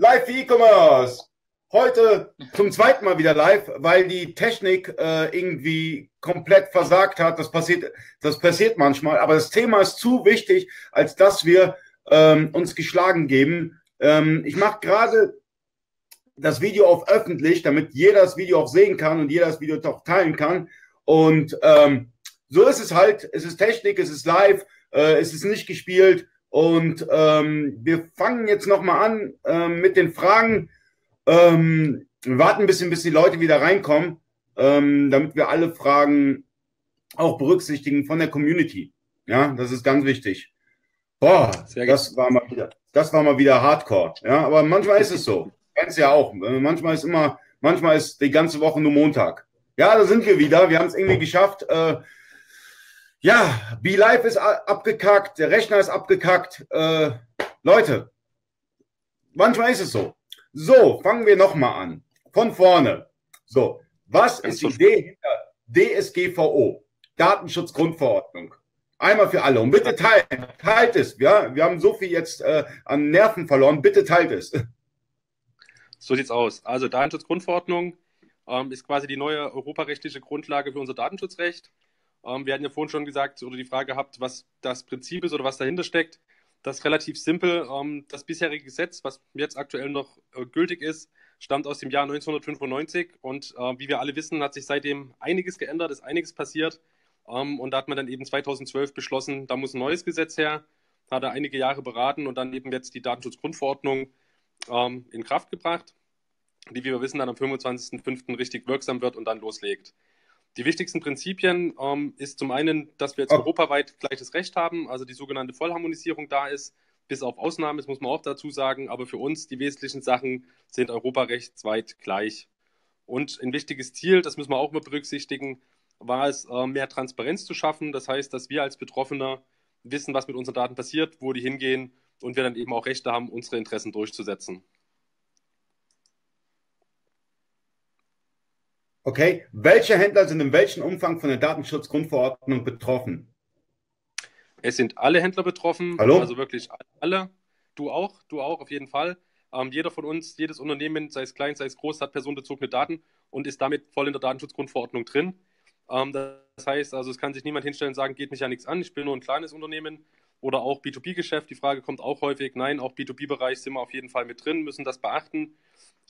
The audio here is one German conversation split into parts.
Live für E-Commerce. Heute zum zweiten Mal wieder live, weil die Technik äh, irgendwie komplett versagt hat. Das passiert, das passiert manchmal. Aber das Thema ist zu wichtig, als dass wir ähm, uns geschlagen geben. Ähm, ich mache gerade das Video auf öffentlich, damit jeder das Video auch sehen kann und jeder das Video auch teilen kann. Und ähm, so ist es halt. Es ist Technik, es ist live, äh, es ist nicht gespielt. Und ähm, wir fangen jetzt nochmal an ähm, mit den Fragen. Ähm, wir warten ein bisschen, bis die Leute wieder reinkommen, ähm, damit wir alle Fragen auch berücksichtigen von der Community. Ja, das ist ganz wichtig. Boah, das war mal wieder, das war mal wieder Hardcore. Ja, aber manchmal ist es so. Kennst ja auch. Manchmal ist immer, manchmal ist die ganze Woche nur Montag. Ja, da sind wir wieder. Wir haben es irgendwie geschafft. Äh, ja, BeLive ist abgekackt, der Rechner ist abgekackt. Äh, Leute, manchmal ist es so. So, fangen wir nochmal an. Von vorne. So, was ist die Idee hinter DSGVO? Datenschutzgrundverordnung. Einmal für alle. Und bitte teilt, teilt es. Ja? Wir haben so viel jetzt äh, an Nerven verloren. Bitte teilt es. So sieht's aus. Also Datenschutzgrundverordnung ähm, ist quasi die neue europarechtliche Grundlage für unser Datenschutzrecht. Ähm, wir hatten ja vorhin schon gesagt oder die Frage gehabt, was das Prinzip ist oder was dahinter steckt. Das ist relativ simpel. Ähm, das bisherige Gesetz, was jetzt aktuell noch äh, gültig ist, stammt aus dem Jahr 1995 und äh, wie wir alle wissen, hat sich seitdem einiges geändert, ist einiges passiert. Ähm, und da hat man dann eben 2012 beschlossen, da muss ein neues Gesetz her. Hat er einige Jahre beraten und dann eben jetzt die Datenschutzgrundverordnung ähm, in Kraft gebracht, die, wie wir wissen, dann am 25.05. richtig wirksam wird und dann loslegt. Die wichtigsten Prinzipien ähm, ist zum einen, dass wir jetzt oh. europaweit gleiches Recht haben, also die sogenannte Vollharmonisierung da ist, bis auf Ausnahmen, das muss man auch dazu sagen, aber für uns die wesentlichen Sachen sind europarechtsweit gleich. Und ein wichtiges Ziel, das müssen wir auch mal berücksichtigen, war es, äh, mehr Transparenz zu schaffen. Das heißt, dass wir als Betroffener wissen, was mit unseren Daten passiert, wo die hingehen und wir dann eben auch Rechte haben, unsere Interessen durchzusetzen. Okay, welche Händler sind in welchem Umfang von der Datenschutzgrundverordnung betroffen? Es sind alle Händler betroffen, Hallo? also wirklich alle. Du auch, du auch auf jeden Fall. Ähm, jeder von uns, jedes Unternehmen, sei es klein, sei es groß, hat personenbezogene Daten und ist damit voll in der Datenschutzgrundverordnung drin. Ähm, das heißt also, es kann sich niemand hinstellen und sagen, geht mich ja nichts an, ich bin nur ein kleines Unternehmen oder auch B2B-Geschäft. Die Frage kommt auch häufig, nein, auch B2B-Bereich sind wir auf jeden Fall mit drin, müssen das beachten.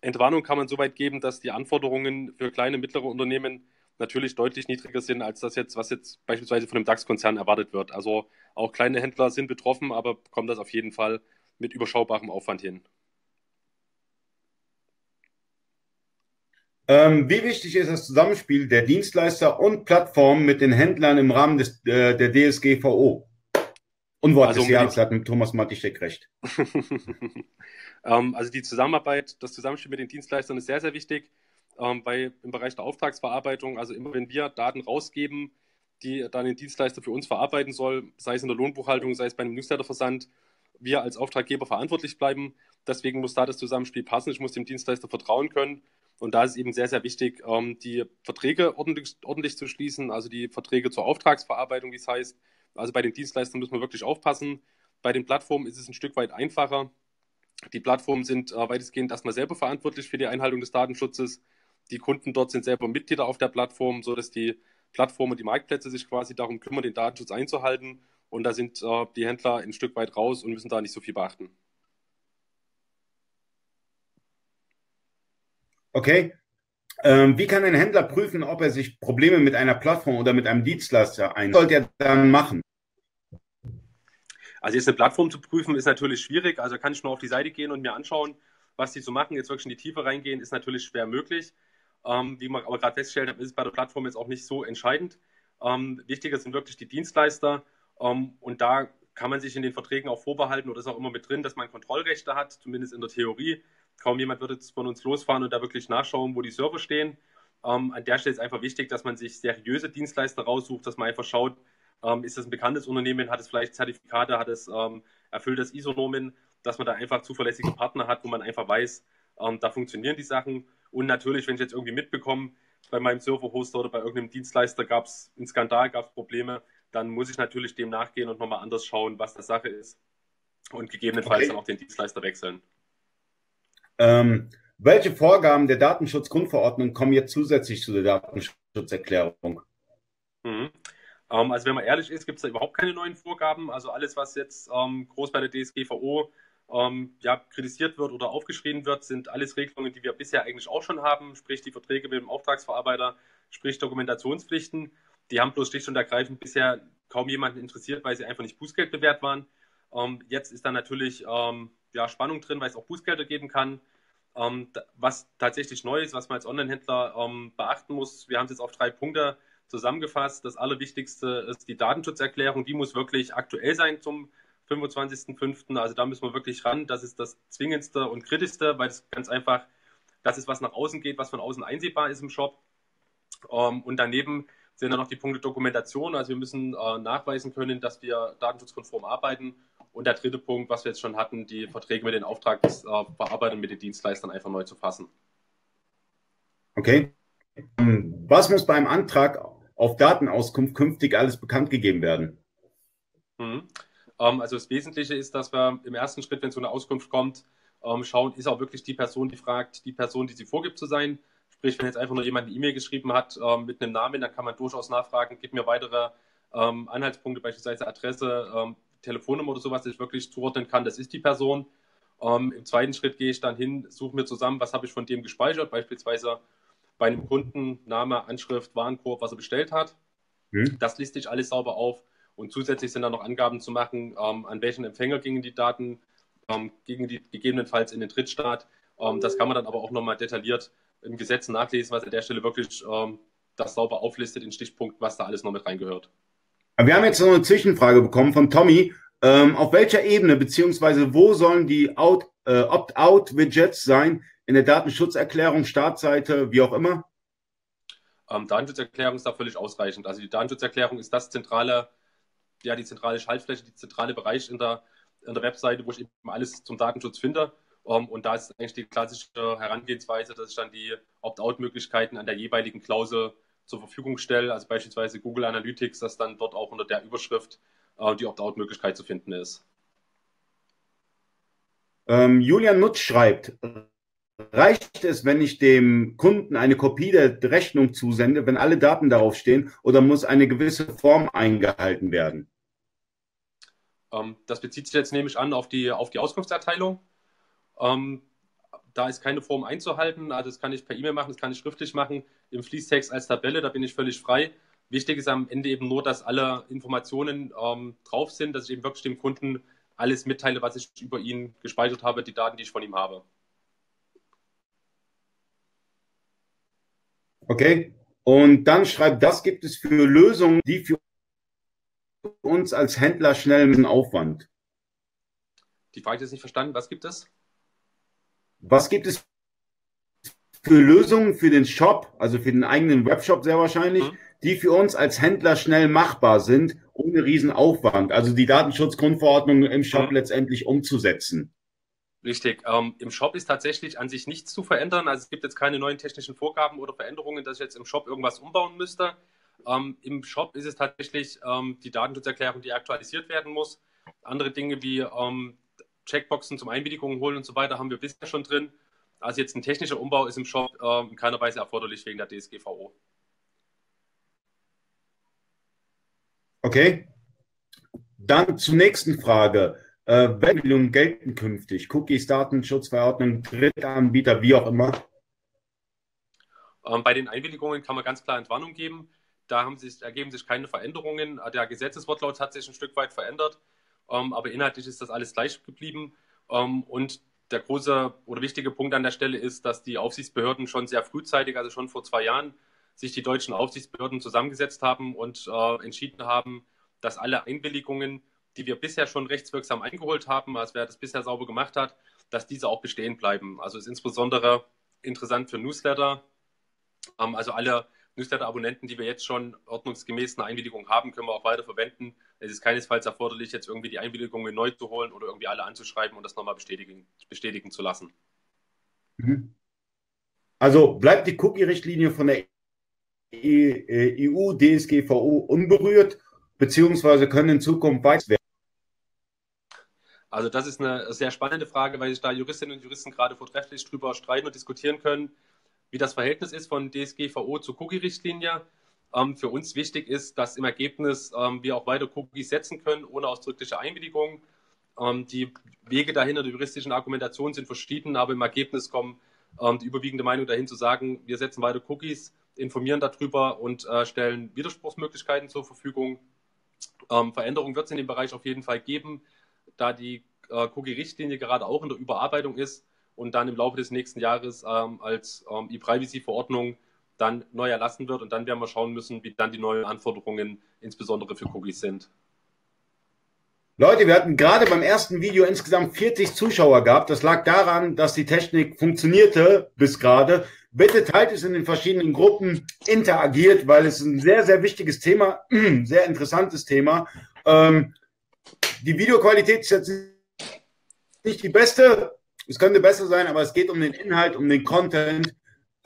Entwarnung kann man so weit geben, dass die Anforderungen für kleine, mittlere Unternehmen natürlich deutlich niedriger sind, als das jetzt, was jetzt beispielsweise von einem DAX-Konzern erwartet wird. Also auch kleine Händler sind betroffen, aber kommt das auf jeden Fall mit überschaubarem Aufwand hin. Ähm, wie wichtig ist das Zusammenspiel der Dienstleister und Plattformen mit den Händlern im Rahmen des, äh, der DSGVO? Unwort also, des Jahres hat mit Thomas Matischek recht. ähm, also die Zusammenarbeit, das Zusammenspiel mit den Dienstleistern ist sehr, sehr wichtig, ähm, weil im Bereich der Auftragsverarbeitung, also immer wenn wir Daten rausgeben, die dann ein Dienstleister für uns verarbeiten soll, sei es in der Lohnbuchhaltung, sei es bei einem Newsletterversand, wir als Auftraggeber verantwortlich bleiben. Deswegen muss da das Zusammenspiel passen. Ich muss dem Dienstleister vertrauen können. Und da ist es eben sehr, sehr wichtig, ähm, die Verträge ordentlich, ordentlich zu schließen, also die Verträge zur Auftragsverarbeitung, wie es heißt, also bei den Dienstleistern müssen wir wirklich aufpassen. Bei den Plattformen ist es ein Stück weit einfacher. Die Plattformen sind äh, weitestgehend erstmal selber verantwortlich für die Einhaltung des Datenschutzes. Die Kunden dort sind selber Mitglieder auf der Plattform, sodass die Plattformen und die Marktplätze sich quasi darum kümmern, den Datenschutz einzuhalten. Und da sind äh, die Händler ein Stück weit raus und müssen da nicht so viel beachten. Okay. Ähm, wie kann ein Händler prüfen, ob er sich Probleme mit einer Plattform oder mit einem Dienstleister ein? Was sollte er dann machen? Also jetzt eine Plattform zu prüfen ist natürlich schwierig. Also kann ich nur auf die Seite gehen und mir anschauen, was die so machen. Jetzt wirklich in die Tiefe reingehen, ist natürlich schwer möglich. Ähm, wie man aber gerade festgestellt hat, ist es bei der Plattform jetzt auch nicht so entscheidend. Ähm, wichtiger sind wirklich die Dienstleister. Ähm, und da kann man sich in den Verträgen auch vorbehalten oder ist auch immer mit drin, dass man Kontrollrechte hat, zumindest in der Theorie. Kaum jemand wird jetzt von uns losfahren und da wirklich nachschauen, wo die Server stehen. Ähm, an der Stelle ist einfach wichtig, dass man sich seriöse Dienstleister raussucht, dass man einfach schaut, ähm, ist das ein bekanntes Unternehmen, hat es vielleicht Zertifikate, hat es ähm, erfüllt das ISO-Nomen, dass man da einfach zuverlässige Partner hat, wo man einfach weiß, ähm, da funktionieren die Sachen. Und natürlich, wenn ich jetzt irgendwie mitbekomme, bei meinem Server-Hoster oder bei irgendeinem Dienstleister gab es einen Skandal, gab es Probleme, dann muss ich natürlich dem nachgehen und nochmal anders schauen, was das Sache ist. Und gegebenenfalls okay. dann auch den Dienstleister wechseln. Ähm, welche Vorgaben der Datenschutzgrundverordnung kommen jetzt zusätzlich zu der Datenschutzerklärung? Mhm. Ähm, also wenn man ehrlich ist, gibt es da überhaupt keine neuen Vorgaben. Also alles, was jetzt ähm, groß bei der DSGVO ähm, ja, kritisiert wird oder aufgeschrieben wird, sind alles Regelungen, die wir bisher eigentlich auch schon haben, sprich die Verträge mit dem Auftragsverarbeiter, sprich Dokumentationspflichten. Die haben bloß schlicht und ergreifend bisher kaum jemanden interessiert, weil sie einfach nicht Bußgeld bewährt waren. Ähm, jetzt ist da natürlich ähm, ja, Spannung drin, weil es auch Bußgelder geben kann. Ähm, was tatsächlich neu ist, was man als Online-Händler ähm, beachten muss, wir haben es jetzt auf drei Punkte zusammengefasst. Das Allerwichtigste ist die Datenschutzerklärung. Die muss wirklich aktuell sein zum 25.05. Also da müssen wir wirklich ran. Das ist das Zwingendste und Kritischste, weil es ganz einfach das ist, was nach außen geht, was von außen einsehbar ist im Shop. Ähm, und daneben sind dann noch die Punkte Dokumentation. Also wir müssen äh, nachweisen können, dass wir datenschutzkonform arbeiten und der dritte Punkt, was wir jetzt schon hatten, die Verträge mit den Auftragsverarbeitern, mit den Dienstleistern einfach neu zu fassen. Okay. Was muss beim Antrag auf Datenauskunft künftig alles bekannt gegeben werden? Mhm. Ähm, also das Wesentliche ist, dass wir im ersten Schritt, wenn so eine Auskunft kommt, ähm, schauen, ist auch wirklich die Person, die fragt, die Person, die sie vorgibt zu sein. Sprich, wenn jetzt einfach nur jemand eine E-Mail geschrieben hat ähm, mit einem Namen, dann kann man durchaus nachfragen, gib mir weitere Anhaltspunkte, beispielsweise Adresse, Telefonnummer oder sowas, dass ich wirklich zuordnen kann, das ist die Person. Ähm, Im zweiten Schritt gehe ich dann hin, suche mir zusammen, was habe ich von dem gespeichert, beispielsweise bei einem Kunden Name, Anschrift, Warenkorb, was er bestellt hat. Mhm. Das liste ich alles sauber auf und zusätzlich sind dann noch Angaben zu machen, ähm, an welchen Empfänger gingen die Daten, ähm, gingen die gegebenenfalls in den Drittstaat. Ähm, das kann man dann aber auch nochmal detailliert im Gesetz nachlesen, was an der Stelle wirklich ähm, das sauber auflistet in Stichpunkten, was da alles noch mit reingehört. Wir haben jetzt noch eine Zwischenfrage bekommen von Tommy. Ähm, auf welcher Ebene beziehungsweise wo sollen die äh, Opt-out-Widgets sein in der Datenschutzerklärung, Startseite, wie auch immer? Ähm, Datenschutzerklärung ist da völlig ausreichend. Also die Datenschutzerklärung ist das zentrale, ja, die zentrale Schaltfläche, die zentrale Bereich in der, in der Webseite, wo ich eben alles zum Datenschutz finde. Um, ähm, und da ist eigentlich die klassische Herangehensweise, dass ich dann die Opt-out-Möglichkeiten an der jeweiligen Klausel zur Verfügung stelle, also beispielsweise Google Analytics, dass dann dort auch unter der Überschrift äh, die Opt-out-Möglichkeit zu finden ist. Ähm, Julian Nutz schreibt, reicht es, wenn ich dem Kunden eine Kopie der Rechnung zusende, wenn alle Daten darauf stehen, oder muss eine gewisse Form eingehalten werden? Ähm, das bezieht sich jetzt nämlich an auf die, auf die Auskunftserteilung. Ähm, da ist keine Form einzuhalten. Also das kann ich per E-Mail machen, das kann ich schriftlich machen, im Fließtext als Tabelle, da bin ich völlig frei. Wichtig ist am Ende eben nur, dass alle Informationen ähm, drauf sind, dass ich eben wirklich dem Kunden alles mitteile, was ich über ihn gespeichert habe, die Daten, die ich von ihm habe. Okay. Und dann schreibt, das gibt es für Lösungen, die für uns als Händler schnell einen Aufwand. Die Frage ist nicht verstanden. Was gibt es? Was gibt es für Lösungen für den Shop, also für den eigenen Webshop sehr wahrscheinlich, mhm. die für uns als Händler schnell machbar sind, ohne Riesenaufwand, also die Datenschutzgrundverordnung im Shop mhm. letztendlich umzusetzen? Richtig. Ähm, Im Shop ist tatsächlich an sich nichts zu verändern. Also es gibt jetzt keine neuen technischen Vorgaben oder Veränderungen, dass ich jetzt im Shop irgendwas umbauen müsste. Ähm, Im Shop ist es tatsächlich ähm, die Datenschutzerklärung, die aktualisiert werden muss. Andere Dinge wie ähm, Checkboxen zum Einwilligungen holen und so weiter haben wir bisher schon drin. Also jetzt ein technischer Umbau ist im Shop äh, in keiner Weise erforderlich wegen der DSGVO. Okay. Dann zur nächsten Frage. Äh, Werbung gelten künftig? Cookies, Datenschutzverordnung, Drittanbieter, wie auch immer? Ähm, bei den Einwilligungen kann man ganz klar Entwarnung geben. Da sich, ergeben sich keine Veränderungen. Der Gesetzeswortlaut hat sich ein Stück weit verändert. Ähm, aber inhaltlich ist das alles gleich geblieben. Ähm, und der große oder wichtige Punkt an der Stelle ist, dass die Aufsichtsbehörden schon sehr frühzeitig, also schon vor zwei Jahren, sich die deutschen Aufsichtsbehörden zusammengesetzt haben und äh, entschieden haben, dass alle Einwilligungen, die wir bisher schon rechtswirksam eingeholt haben, als wer das bisher sauber gemacht hat, dass diese auch bestehen bleiben. Also ist insbesondere interessant für Newsletter. Ähm, also alle Newsletter-Abonnenten, die wir jetzt schon ordnungsgemäß eine Einwilligung haben, können wir auch weiter verwenden. Es ist keinesfalls erforderlich, jetzt irgendwie die Einwilligungen neu zu holen oder irgendwie alle anzuschreiben und das nochmal bestätigen, bestätigen zu lassen. Mhm. Also bleibt die Cookie-Richtlinie von der EU-DSGVO unberührt, beziehungsweise können in Zukunft weit werden? Also das ist eine sehr spannende Frage, weil sich da Juristinnen und Juristen gerade vortrefflich drüber streiten und diskutieren können, wie das Verhältnis ist von DSGVO zur Cookie-Richtlinie. Ähm, für uns wichtig ist, dass im Ergebnis ähm, wir auch weiter Cookies setzen können, ohne ausdrückliche Einwilligung. Ähm, die Wege dahinter der juristischen Argumentation sind verschieden, aber im Ergebnis kommen ähm, die überwiegende Meinung dahin zu sagen, wir setzen weiter Cookies, informieren darüber und äh, stellen Widerspruchsmöglichkeiten zur Verfügung. Ähm, Veränderungen wird es in dem Bereich auf jeden Fall geben, da die äh, Cookie-Richtlinie gerade auch in der Überarbeitung ist und dann im Laufe des nächsten Jahres ähm, als E-Privacy-Verordnung dann neu erlassen wird. Und dann werden wir schauen müssen, wie dann die neuen Anforderungen insbesondere für Cookies sind. Leute, wir hatten gerade beim ersten Video insgesamt 40 Zuschauer gehabt. Das lag daran, dass die Technik funktionierte bis gerade. Bitte teilt es in den verschiedenen Gruppen, interagiert, weil es ein sehr, sehr wichtiges Thema, sehr interessantes Thema. Ähm, die Videoqualität ist jetzt nicht die beste. Es könnte besser sein, aber es geht um den Inhalt, um den Content.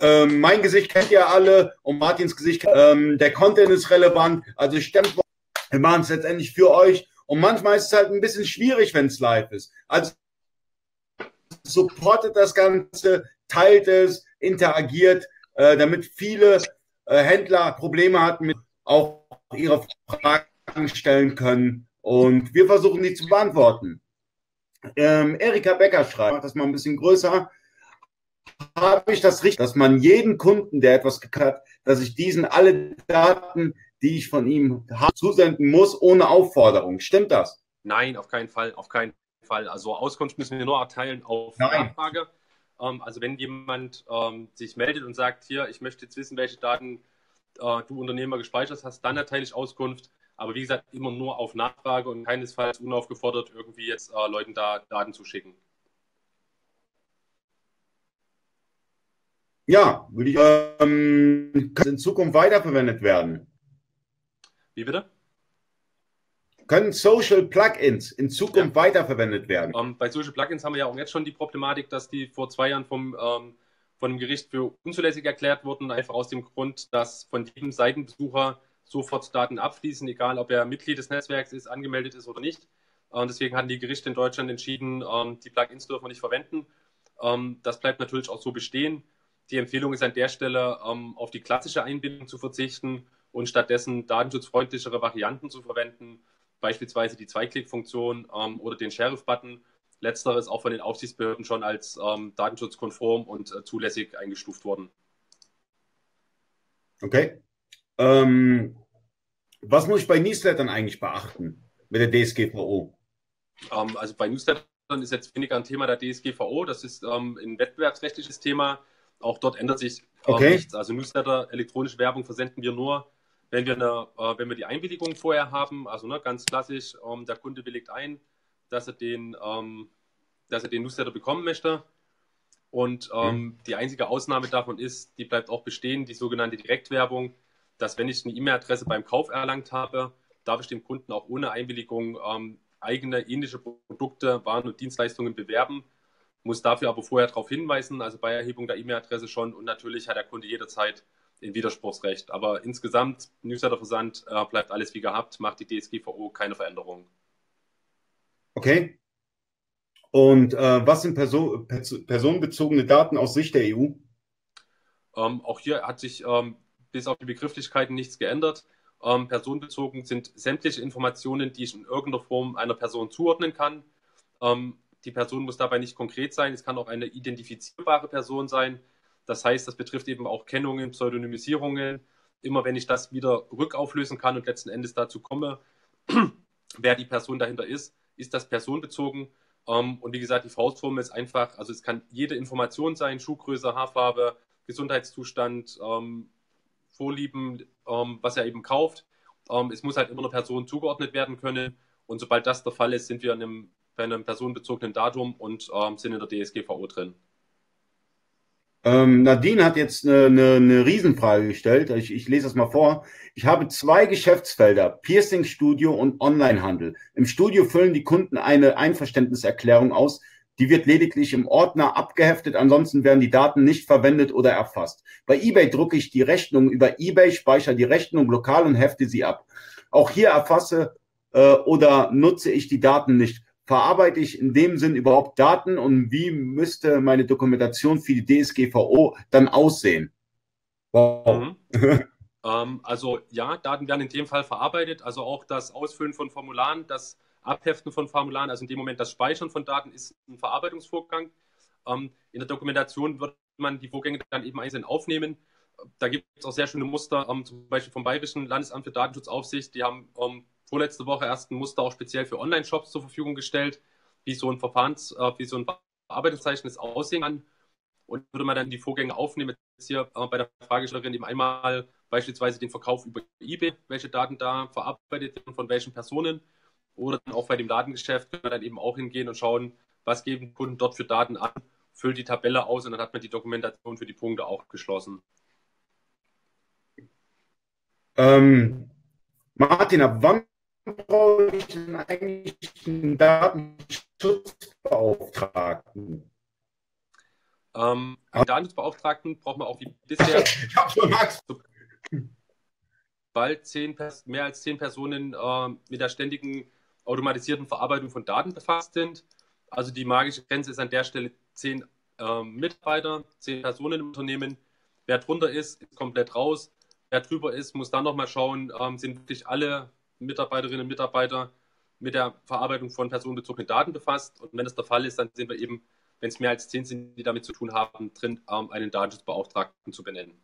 Ähm, mein Gesicht kennt ihr alle und Martins Gesicht. Ähm, der Content ist relevant. Also stemmt, wir machen es letztendlich für euch und manchmal ist es halt ein bisschen schwierig, wenn es live ist. Also supportet das Ganze, teilt es, interagiert, äh, damit viele äh, Händler Probleme hatten, mit auch ihre Fragen stellen können. Und wir versuchen die zu beantworten. Ähm, Erika Becker schreibt, macht das mal ein bisschen größer. Habe ich das richtig, dass man jeden Kunden, der etwas gekauft hat, dass ich diesen alle Daten die ich von ihm zusenden muss, ohne Aufforderung. Stimmt das? Nein, auf keinen Fall, auf keinen Fall. Also Auskunft müssen wir nur erteilen auf Nein. Nachfrage. Ähm, also wenn jemand ähm, sich meldet und sagt, hier, ich möchte jetzt wissen, welche Daten äh, du Unternehmer gespeichert hast, dann erteile ich Auskunft. Aber wie gesagt, immer nur auf Nachfrage und keinesfalls unaufgefordert, irgendwie jetzt äh, Leuten da Daten zu schicken. Ja, würde ich ähm, in Zukunft weiterverwendet werden. Wie bitte? Können Social Plugins in Zukunft ja. weiterverwendet werden? Ähm, bei Social Plugins haben wir ja auch jetzt schon die Problematik, dass die vor zwei Jahren vom, ähm, von dem Gericht für unzulässig erklärt wurden, einfach aus dem Grund, dass von jedem Seitenbesucher sofort Daten abfließen, egal ob er Mitglied des Netzwerks ist, angemeldet ist oder nicht. Und deswegen hatten die Gerichte in Deutschland entschieden, ähm, die Plugins dürfen wir nicht verwenden. Ähm, das bleibt natürlich auch so bestehen. Die Empfehlung ist an der Stelle, ähm, auf die klassische Einbindung zu verzichten und stattdessen datenschutzfreundlichere Varianten zu verwenden, beispielsweise die Zweiklick-Funktion ähm, oder den Sheriff-Button. Letzteres auch von den Aufsichtsbehörden schon als ähm, datenschutzkonform und äh, zulässig eingestuft worden. Okay. Ähm, was muss ich bei Newslettern eigentlich beachten mit der DSGVO? Ähm, also bei Newslettern ist jetzt weniger ein Thema der DSGVO, das ist ähm, ein wettbewerbsrechtliches Thema. Auch dort ändert sich ähm, okay. nichts. Also Newsletter, elektronische Werbung versenden wir nur wenn wir, eine, äh, wenn wir die Einwilligung vorher haben, also ne, ganz klassisch, ähm, der Kunde willigt ein, dass er den, ähm, dass er den Newsletter bekommen möchte. Und ähm, mhm. die einzige Ausnahme davon ist, die bleibt auch bestehen, die sogenannte Direktwerbung, dass wenn ich eine E-Mail-Adresse beim Kauf erlangt habe, darf ich dem Kunden auch ohne Einwilligung ähm, eigene ähnliche Produkte, Waren und Dienstleistungen bewerben, muss dafür aber vorher darauf hinweisen, also bei Erhebung der E-Mail-Adresse schon. Und natürlich hat der Kunde jederzeit in Widerspruchsrecht. Aber insgesamt, Newsletterversand äh, bleibt alles wie gehabt, macht die DSGVO keine Veränderungen. Okay. Und äh, was sind Person, personenbezogene Daten aus Sicht der EU? Ähm, auch hier hat sich ähm, bis auf die Begrifflichkeiten nichts geändert. Ähm, personenbezogen sind sämtliche Informationen, die ich in irgendeiner Form einer Person zuordnen kann. Ähm, die Person muss dabei nicht konkret sein. Es kann auch eine identifizierbare Person sein. Das heißt, das betrifft eben auch Kennungen, Pseudonymisierungen. Immer wenn ich das wieder rückauflösen kann und letzten Endes dazu komme, wer die Person dahinter ist, ist das personenbezogen. Ähm, und wie gesagt, die Faustformel ist einfach, also es kann jede Information sein, Schuhgröße, Haarfarbe, Gesundheitszustand, ähm, Vorlieben, ähm, was er eben kauft. es muss halt immer einer Person zugeordnet werden können. Und sobald das der Fall ist, sind wir einem, bei einem personenbezogenen Datum und sind in der DSGVO drin. Ähm, Nadine hat jetzt eine, eine, eine Riesenfrage gestellt. Ich, ich lese das mal vor. Ich habe zwei Geschäftsfelder, Piercing-Studio und Onlinehandel. Im Studio füllen die Kunden eine Einverständniserklärung aus. Die wird lediglich im Ordner abgeheftet, ansonsten werden die Daten nicht verwendet oder erfasst. Bei eBay drucke ich die Rechnung über eBay, speichere die Rechnung lokal und hefte sie ab. Auch hier erfasse äh, oder nutze ich die Daten nicht. Verarbeite ich in dem Sinn überhaupt Daten und wie müsste meine Dokumentation für die DSGVO dann aussehen? Wow. Mhm. ähm, also ja, Daten werden in dem Fall verarbeitet, also auch das Ausfüllen von Formularen, das Abheften von Formularen, also in dem Moment das Speichern von Daten ist ein Verarbeitungsvorgang. Ähm, in der Dokumentation wird man die Vorgänge dann eben einzeln aufnehmen. Da gibt es auch sehr schöne Muster, ähm, zum Beispiel vom Bayerischen Landesamt für Datenschutzaufsicht. Die haben ähm, vorletzte Woche erst ein Muster auch speziell für Online-Shops zur Verfügung gestellt, wie so ein Verfahrens, äh, wie so ein Verarbeitungszeichnis aussehen kann. Und würde man dann die Vorgänge aufnehmen, jetzt hier äh, bei der Fragestellerin eben einmal beispielsweise den Verkauf über eBay, welche Daten da verarbeitet werden, von welchen Personen. Oder dann auch bei dem Ladengeschäft können wir dann eben auch hingehen und schauen, was geben Kunden dort für Daten an, füllt die Tabelle aus und dann hat man die Dokumentation für die Punkte auch geschlossen. Ähm, Martin, ab wann brauche ich denn eigentlich einen Datenschutzbeauftragten? Ähm, einen Datenschutzbeauftragten braucht man auch wie bisher. ich habe schon Angst. Bald zehn, mehr als zehn Personen äh, mit der ständigen automatisierten Verarbeitung von Daten befasst sind. Also die magische Grenze ist an der Stelle zehn äh, Mitarbeiter, zehn Personen im Unternehmen. Wer drunter ist, ist komplett raus. Wer drüber ist, muss dann nochmal schauen, ähm, sind wirklich alle Mitarbeiterinnen und Mitarbeiter mit der Verarbeitung von personenbezogenen Daten befasst. Und wenn das der Fall ist, dann sind wir eben, wenn es mehr als zehn sind, die damit zu tun haben, drin, ähm, einen Datenschutzbeauftragten zu benennen.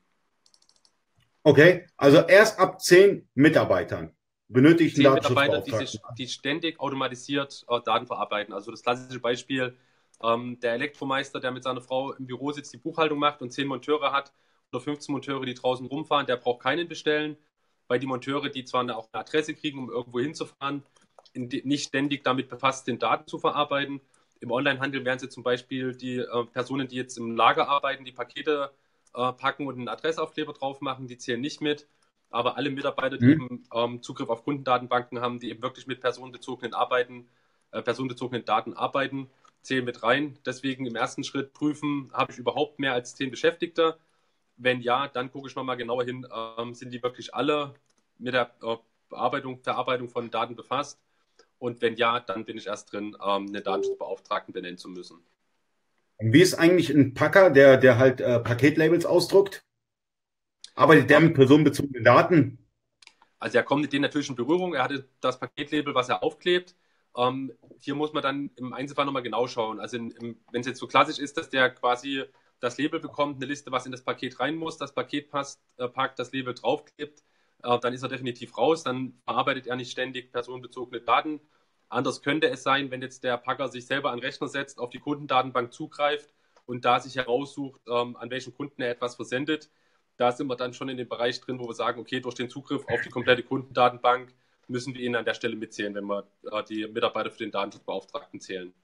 Okay, also erst ab zehn Mitarbeitern benötigt zehn Mitarbeiter, die, sich, die ständig automatisiert äh, Daten verarbeiten. Also das klassische Beispiel, ähm, der Elektromeister, der mit seiner Frau im Büro sitzt, die Buchhaltung macht und zehn Monteure hat oder 15 Monteure, die draußen rumfahren, der braucht keinen bestellen weil die Monteure, die zwar auch eine Adresse kriegen, um irgendwo hinzufahren, nicht ständig damit befasst sind, Daten zu verarbeiten. Im Onlinehandel wären sie zum Beispiel die äh, Personen, die jetzt im Lager arbeiten, die Pakete äh, packen und einen Adressaufkleber drauf machen, die zählen nicht mit. Aber alle Mitarbeiter, die mhm. eben ähm, Zugriff auf Kundendatenbanken haben, die eben wirklich mit personenbezogenen Arbeiten, äh, personenbezogenen Daten arbeiten, zählen mit rein. Deswegen im ersten Schritt prüfen, habe ich überhaupt mehr als zehn Beschäftigte? Wenn ja, dann gucke ich nochmal genauer hin, ähm, sind die wirklich alle mit der äh, Bearbeitung, Verarbeitung von Daten befasst? Und wenn ja, dann bin ich erst drin, ähm, einen Datenschutzbeauftragten benennen zu müssen. Und wie ist eigentlich ein Packer, der, der halt äh, Paketlabels ausdruckt? Arbeitet der mit personenbezogenen Daten? Also er kommt mit denen natürlich in Berührung. Er hatte das Paketlabel, was er aufklebt. Ähm, hier muss man dann im Einzelfall nochmal genau schauen. Also wenn es jetzt so klassisch ist, dass der quasi das Label bekommt, eine Liste, was in das Paket rein muss, das Paket passt, äh, packt, das Label draufklebt, äh, dann ist er definitiv raus, dann verarbeitet er nicht ständig personenbezogene Daten. Anders könnte es sein, wenn jetzt der Packer sich selber an den Rechner setzt, auf die Kundendatenbank zugreift und da sich heraussucht, ähm, an welchen Kunden er etwas versendet. Da sind wir dann schon in dem Bereich drin, wo wir sagen, okay, durch den Zugriff auf die komplette Kundendatenbank müssen wir ihn an der Stelle mitzählen, wenn wir äh, die Mitarbeiter für den Datenschutzbeauftragten zählen.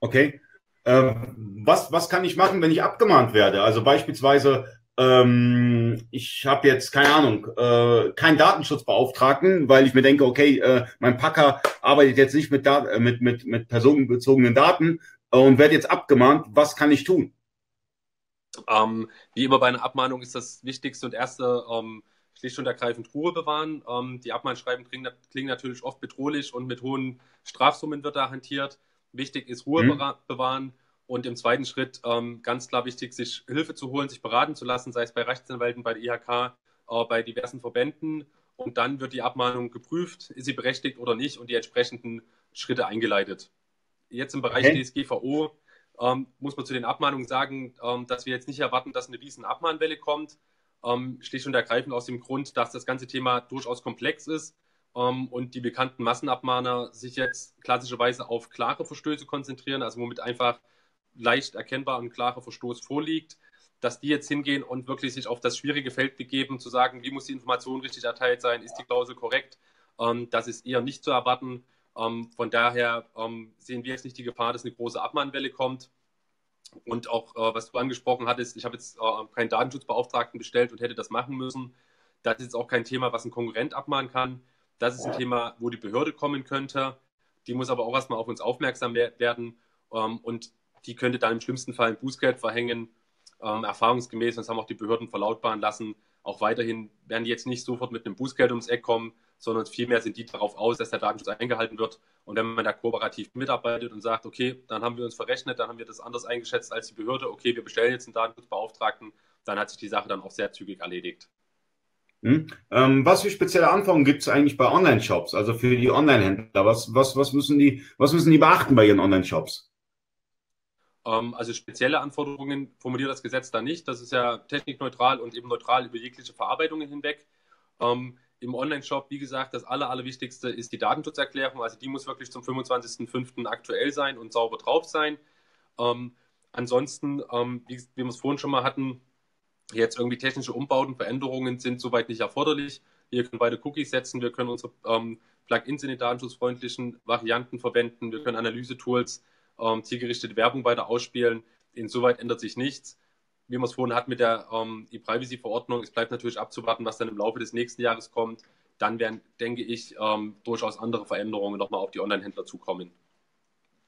Okay. Ähm, was, was kann ich machen, wenn ich abgemahnt werde? Also beispielsweise, ähm, ich habe jetzt keine Ahnung, äh, keinen Datenschutzbeauftragten, weil ich mir denke, okay, äh, mein Packer arbeitet jetzt nicht mit, Dat äh, mit, mit, mit personenbezogenen Daten äh, und werde jetzt abgemahnt. Was kann ich tun? Ähm, wie immer bei einer Abmahnung ist das Wichtigste und Erste, ähm, schlicht und ergreifend Ruhe bewahren. Ähm, die Abmahnschreiben klingen, klingen, natürlich oft bedrohlich und mit hohen Strafsummen wird da hantiert. Wichtig ist Ruhe mhm. bewahren und im zweiten Schritt ähm, ganz klar wichtig, sich Hilfe zu holen, sich beraten zu lassen, sei es bei Rechtsanwälten, bei der IHK, äh, bei diversen Verbänden. Und dann wird die Abmahnung geprüft, ist sie berechtigt oder nicht und die entsprechenden Schritte eingeleitet. Jetzt im Bereich okay. DSGVO ähm, muss man zu den Abmahnungen sagen, ähm, dass wir jetzt nicht erwarten, dass eine riesen Abmahnwelle kommt. Ähm, schlicht und ergreifend aus dem Grund, dass das ganze Thema durchaus komplex ist ähm, und die bekannten Massenabmahner sich jetzt klassischerweise auf klare Verstöße konzentrieren, also womit einfach leicht erkennbar und klarer Verstoß vorliegt, dass die jetzt hingehen und wirklich sich auf das schwierige Feld begeben, zu sagen, wie muss die Information richtig erteilt sein, ist die Klausel korrekt, ähm, das ist eher nicht zu erwarten. Ähm, von daher ähm, sehen wir jetzt nicht die Gefahr, dass eine große Abmahnwelle kommt. Und auch, äh, was du angesprochen hattest, ich habe jetzt äh, keinen Datenschutzbeauftragten bestellt und hätte das machen müssen. Das ist jetzt auch kein Thema, was ein Konkurrent abmahnen kann. Das ist ein Thema, wo die Behörde kommen könnte. Die muss aber auch erstmal auf uns aufmerksam werden. Ähm, und die könnte dann im schlimmsten Fall ein Bußgeld verhängen. Ähm, erfahrungsgemäß, das haben auch die Behörden verlautbaren lassen, auch weiterhin werden die jetzt nicht sofort mit einem Bußgeld ums Eck kommen, sondern vielmehr sind die darauf aus, dass der Datenschutz eingehalten wird. Und wenn man da kooperativ mitarbeitet und sagt, okay, dann haben wir uns verrechnet, dann haben wir das anders eingeschätzt als die Behörde, okay, wir bestellen jetzt einen Datenschutzbeauftragten, dann hat sich die Sache dann auch sehr zügig erledigt. Hm. Ähm, was für spezielle Anforderungen gibt es eigentlich bei Online-Shops, also für die Online-Händler? Was, was, was, müssen die, was müssen die beachten bei ihren Online-Shops? Ähm, also spezielle Anforderungen formuliert das Gesetz da nicht. Das ist ja technikneutral und eben neutral über jegliche Verarbeitungen hinweg. Ähm, Im Online-Shop, wie gesagt, das Aller, Allerwichtigste ist die Datenschutzerklärung. Also die muss wirklich zum 25.05. aktuell sein und sauber drauf sein. Ähm, ansonsten, ähm, wie, wie wir es vorhin schon mal hatten, Jetzt irgendwie technische Umbauten, Veränderungen sind soweit nicht erforderlich. Wir können beide Cookies setzen, wir können unsere ähm, Plugins in den datenschutzfreundlichen Varianten verwenden, wir können Analyse-Tools, ähm, zielgerichtete Werbung weiter ausspielen. Insoweit ändert sich nichts. Wie man es vorhin hat mit der ähm, E-Privacy-Verordnung, es bleibt natürlich abzuwarten, was dann im Laufe des nächsten Jahres kommt. Dann werden, denke ich, ähm, durchaus andere Veränderungen nochmal auf die Online-Händler zukommen.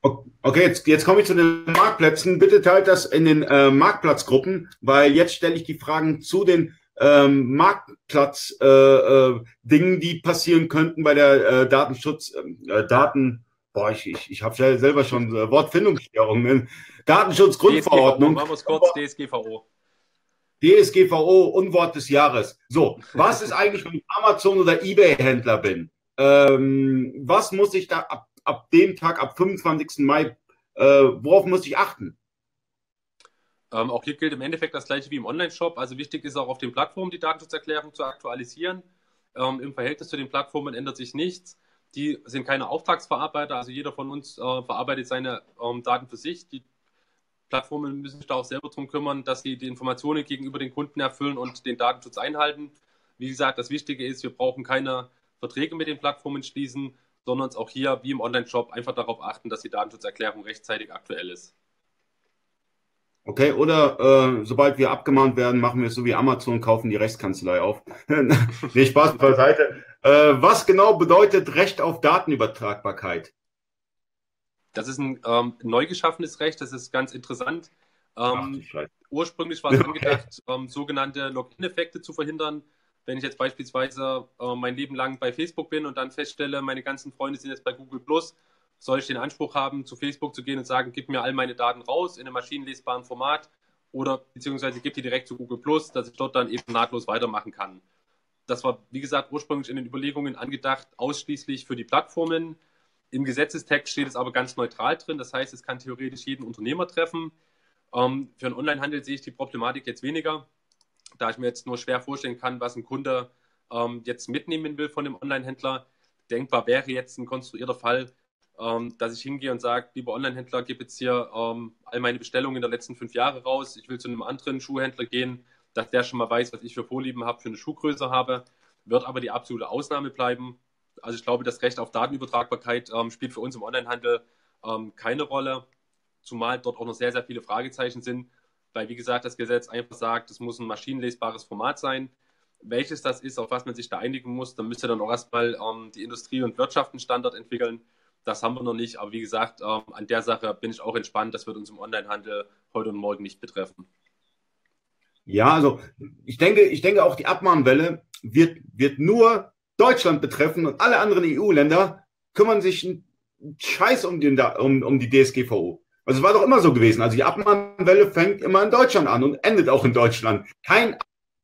Okay, jetzt, jetzt komme ich zu den Marktplätzen. Bitte teilt das in den äh, Marktplatzgruppen, weil jetzt stelle ich die Fragen zu den ähm, Marktplatz-Dingen, äh, äh, die passieren könnten bei der äh, Datenschutz, äh, Daten, boah, ich, ich, ich habe selber schon äh, Wortfindungsstörungen. Datenschutzgrundverordnung. Machen wir es kurz, DSGVO. DSGVO, Unwort des Jahres. So, was ist eigentlich, wenn ich Amazon oder Ebay-Händler bin? Ähm, was muss ich da ab ab dem Tag, ab 25. Mai, äh, worauf muss ich achten? Ähm, auch hier gilt im Endeffekt das gleiche wie im Online-Shop. Also wichtig ist auch auf den Plattformen die Datenschutzerklärung zu aktualisieren. Ähm, Im Verhältnis zu den Plattformen ändert sich nichts. Die sind keine Auftragsverarbeiter, also jeder von uns äh, verarbeitet seine ähm, Daten für sich. Die Plattformen müssen sich da auch selber darum kümmern, dass sie die Informationen gegenüber den Kunden erfüllen und den Datenschutz einhalten. Wie gesagt, das Wichtige ist, wir brauchen keine Verträge mit den Plattformen schließen, sondern uns auch hier wie im Online-Shop einfach darauf achten, dass die Datenschutzerklärung rechtzeitig aktuell ist. Okay, oder äh, sobald wir abgemahnt werden, machen wir es so wie Amazon, kaufen die Rechtskanzlei auf. nee, Spaß beiseite. Äh, was genau bedeutet Recht auf Datenübertragbarkeit? Das ist ein ähm, neu geschaffenes Recht, das ist ganz interessant. Ähm, Ach, ursprünglich war es angedacht, ähm, sogenannte Login-Effekte zu verhindern. Wenn ich jetzt beispielsweise äh, mein Leben lang bei Facebook bin und dann feststelle, meine ganzen Freunde sind jetzt bei Google Plus, soll ich den Anspruch haben, zu Facebook zu gehen und sagen, gib mir all meine Daten raus in einem maschinenlesbaren Format oder beziehungsweise gib die direkt zu Google Plus, dass ich dort dann eben nahtlos weitermachen kann. Das war, wie gesagt, ursprünglich in den Überlegungen angedacht, ausschließlich für die Plattformen. Im Gesetzestext steht es aber ganz neutral drin. Das heißt, es kann theoretisch jeden Unternehmer treffen. Ähm, für den Onlinehandel sehe ich die Problematik jetzt weniger da ich mir jetzt nur schwer vorstellen kann, was ein Kunde ähm, jetzt mitnehmen will von dem Online-Händler. Denkbar wäre jetzt ein konstruierter Fall, ähm, dass ich hingehe und sage, lieber Online-Händler, gib jetzt hier ähm, all meine Bestellungen der letzten fünf Jahre raus. Ich will zu einem anderen Schuhhändler gehen, dass der schon mal weiß, was ich für Vorlieben habe, für eine Schuhgröße habe. Wird aber die absolute Ausnahme bleiben. Also ich glaube, das Recht auf Datenübertragbarkeit ähm, spielt für uns im Onlinehandel ähm, keine Rolle, zumal dort auch noch sehr, sehr viele Fragezeichen sind weil, wie gesagt, das Gesetz einfach sagt, es muss ein maschinenlesbares Format sein. Welches das ist, auf was man sich da einigen muss, dann müsste dann auch erstmal ähm, die Industrie und Wirtschaft einen Standard entwickeln. Das haben wir noch nicht, aber wie gesagt, ähm, an der Sache bin ich auch entspannt. Das wird uns im Onlinehandel heute und morgen nicht betreffen. Ja, also ich denke, ich denke auch die Abmahnwelle wird, wird nur Deutschland betreffen und alle anderen EU-Länder kümmern sich einen Scheiß um, den, um, um die DSGVO. Also es war doch immer so gewesen. Also die Abmahnwelle fängt immer in Deutschland an und endet auch in Deutschland. Kein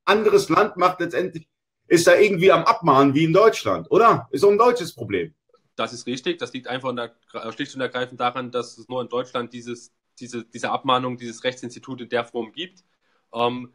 anderes Land macht letztendlich, ist da irgendwie am Abmahnen wie in Deutschland, oder? Ist auch ein deutsches Problem. Das ist richtig. Das liegt einfach der, schlicht und ergreifend daran, dass es nur in Deutschland dieses, diese, diese Abmahnung, dieses Rechtsinstitut in der Form gibt. Ähm,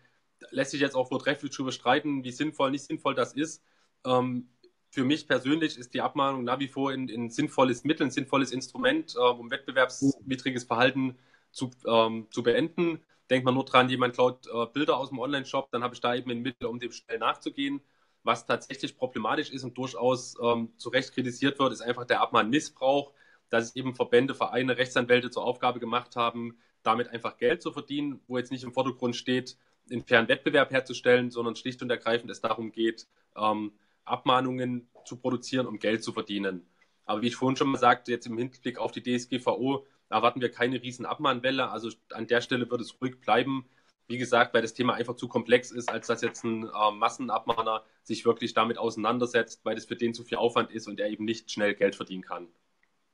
lässt sich jetzt auch vortrefflich darüber streiten, wie sinnvoll, nicht sinnvoll das ist. Ähm, für mich persönlich ist die Abmahnung nach wie vor ein, sinnvolles Mittel, ein sinnvolles Instrument, äh, um wettbewerbswidriges Verhalten zu, ähm, zu beenden. Denkt man nur dran, jemand klaut äh, Bilder aus dem Online-Shop, dann habe ich da eben ein Mittel, um dem schnell nachzugehen. Was tatsächlich problematisch ist und durchaus ähm, zu Recht kritisiert wird, ist einfach der Abmahnmissbrauch, dass es eben Verbände, Vereine, Rechtsanwälte zur Aufgabe gemacht haben, damit einfach Geld zu verdienen, wo jetzt nicht im Vordergrund steht, einen fairen Wettbewerb herzustellen, sondern schlicht und ergreifend es darum geht, ähm, Abmahnungen zu produzieren, um Geld zu verdienen. Aber wie ich vorhin schon mal sagte, jetzt im Hinblick auf die DSGVO erwarten wir keine riesen Abmahnwelle. Also an der Stelle wird es ruhig bleiben. wie gesagt, weil das Thema einfach zu komplex ist, als dass jetzt ein äh, Massenabmahner sich wirklich damit auseinandersetzt, weil das für den zu viel Aufwand ist und er eben nicht schnell Geld verdienen kann.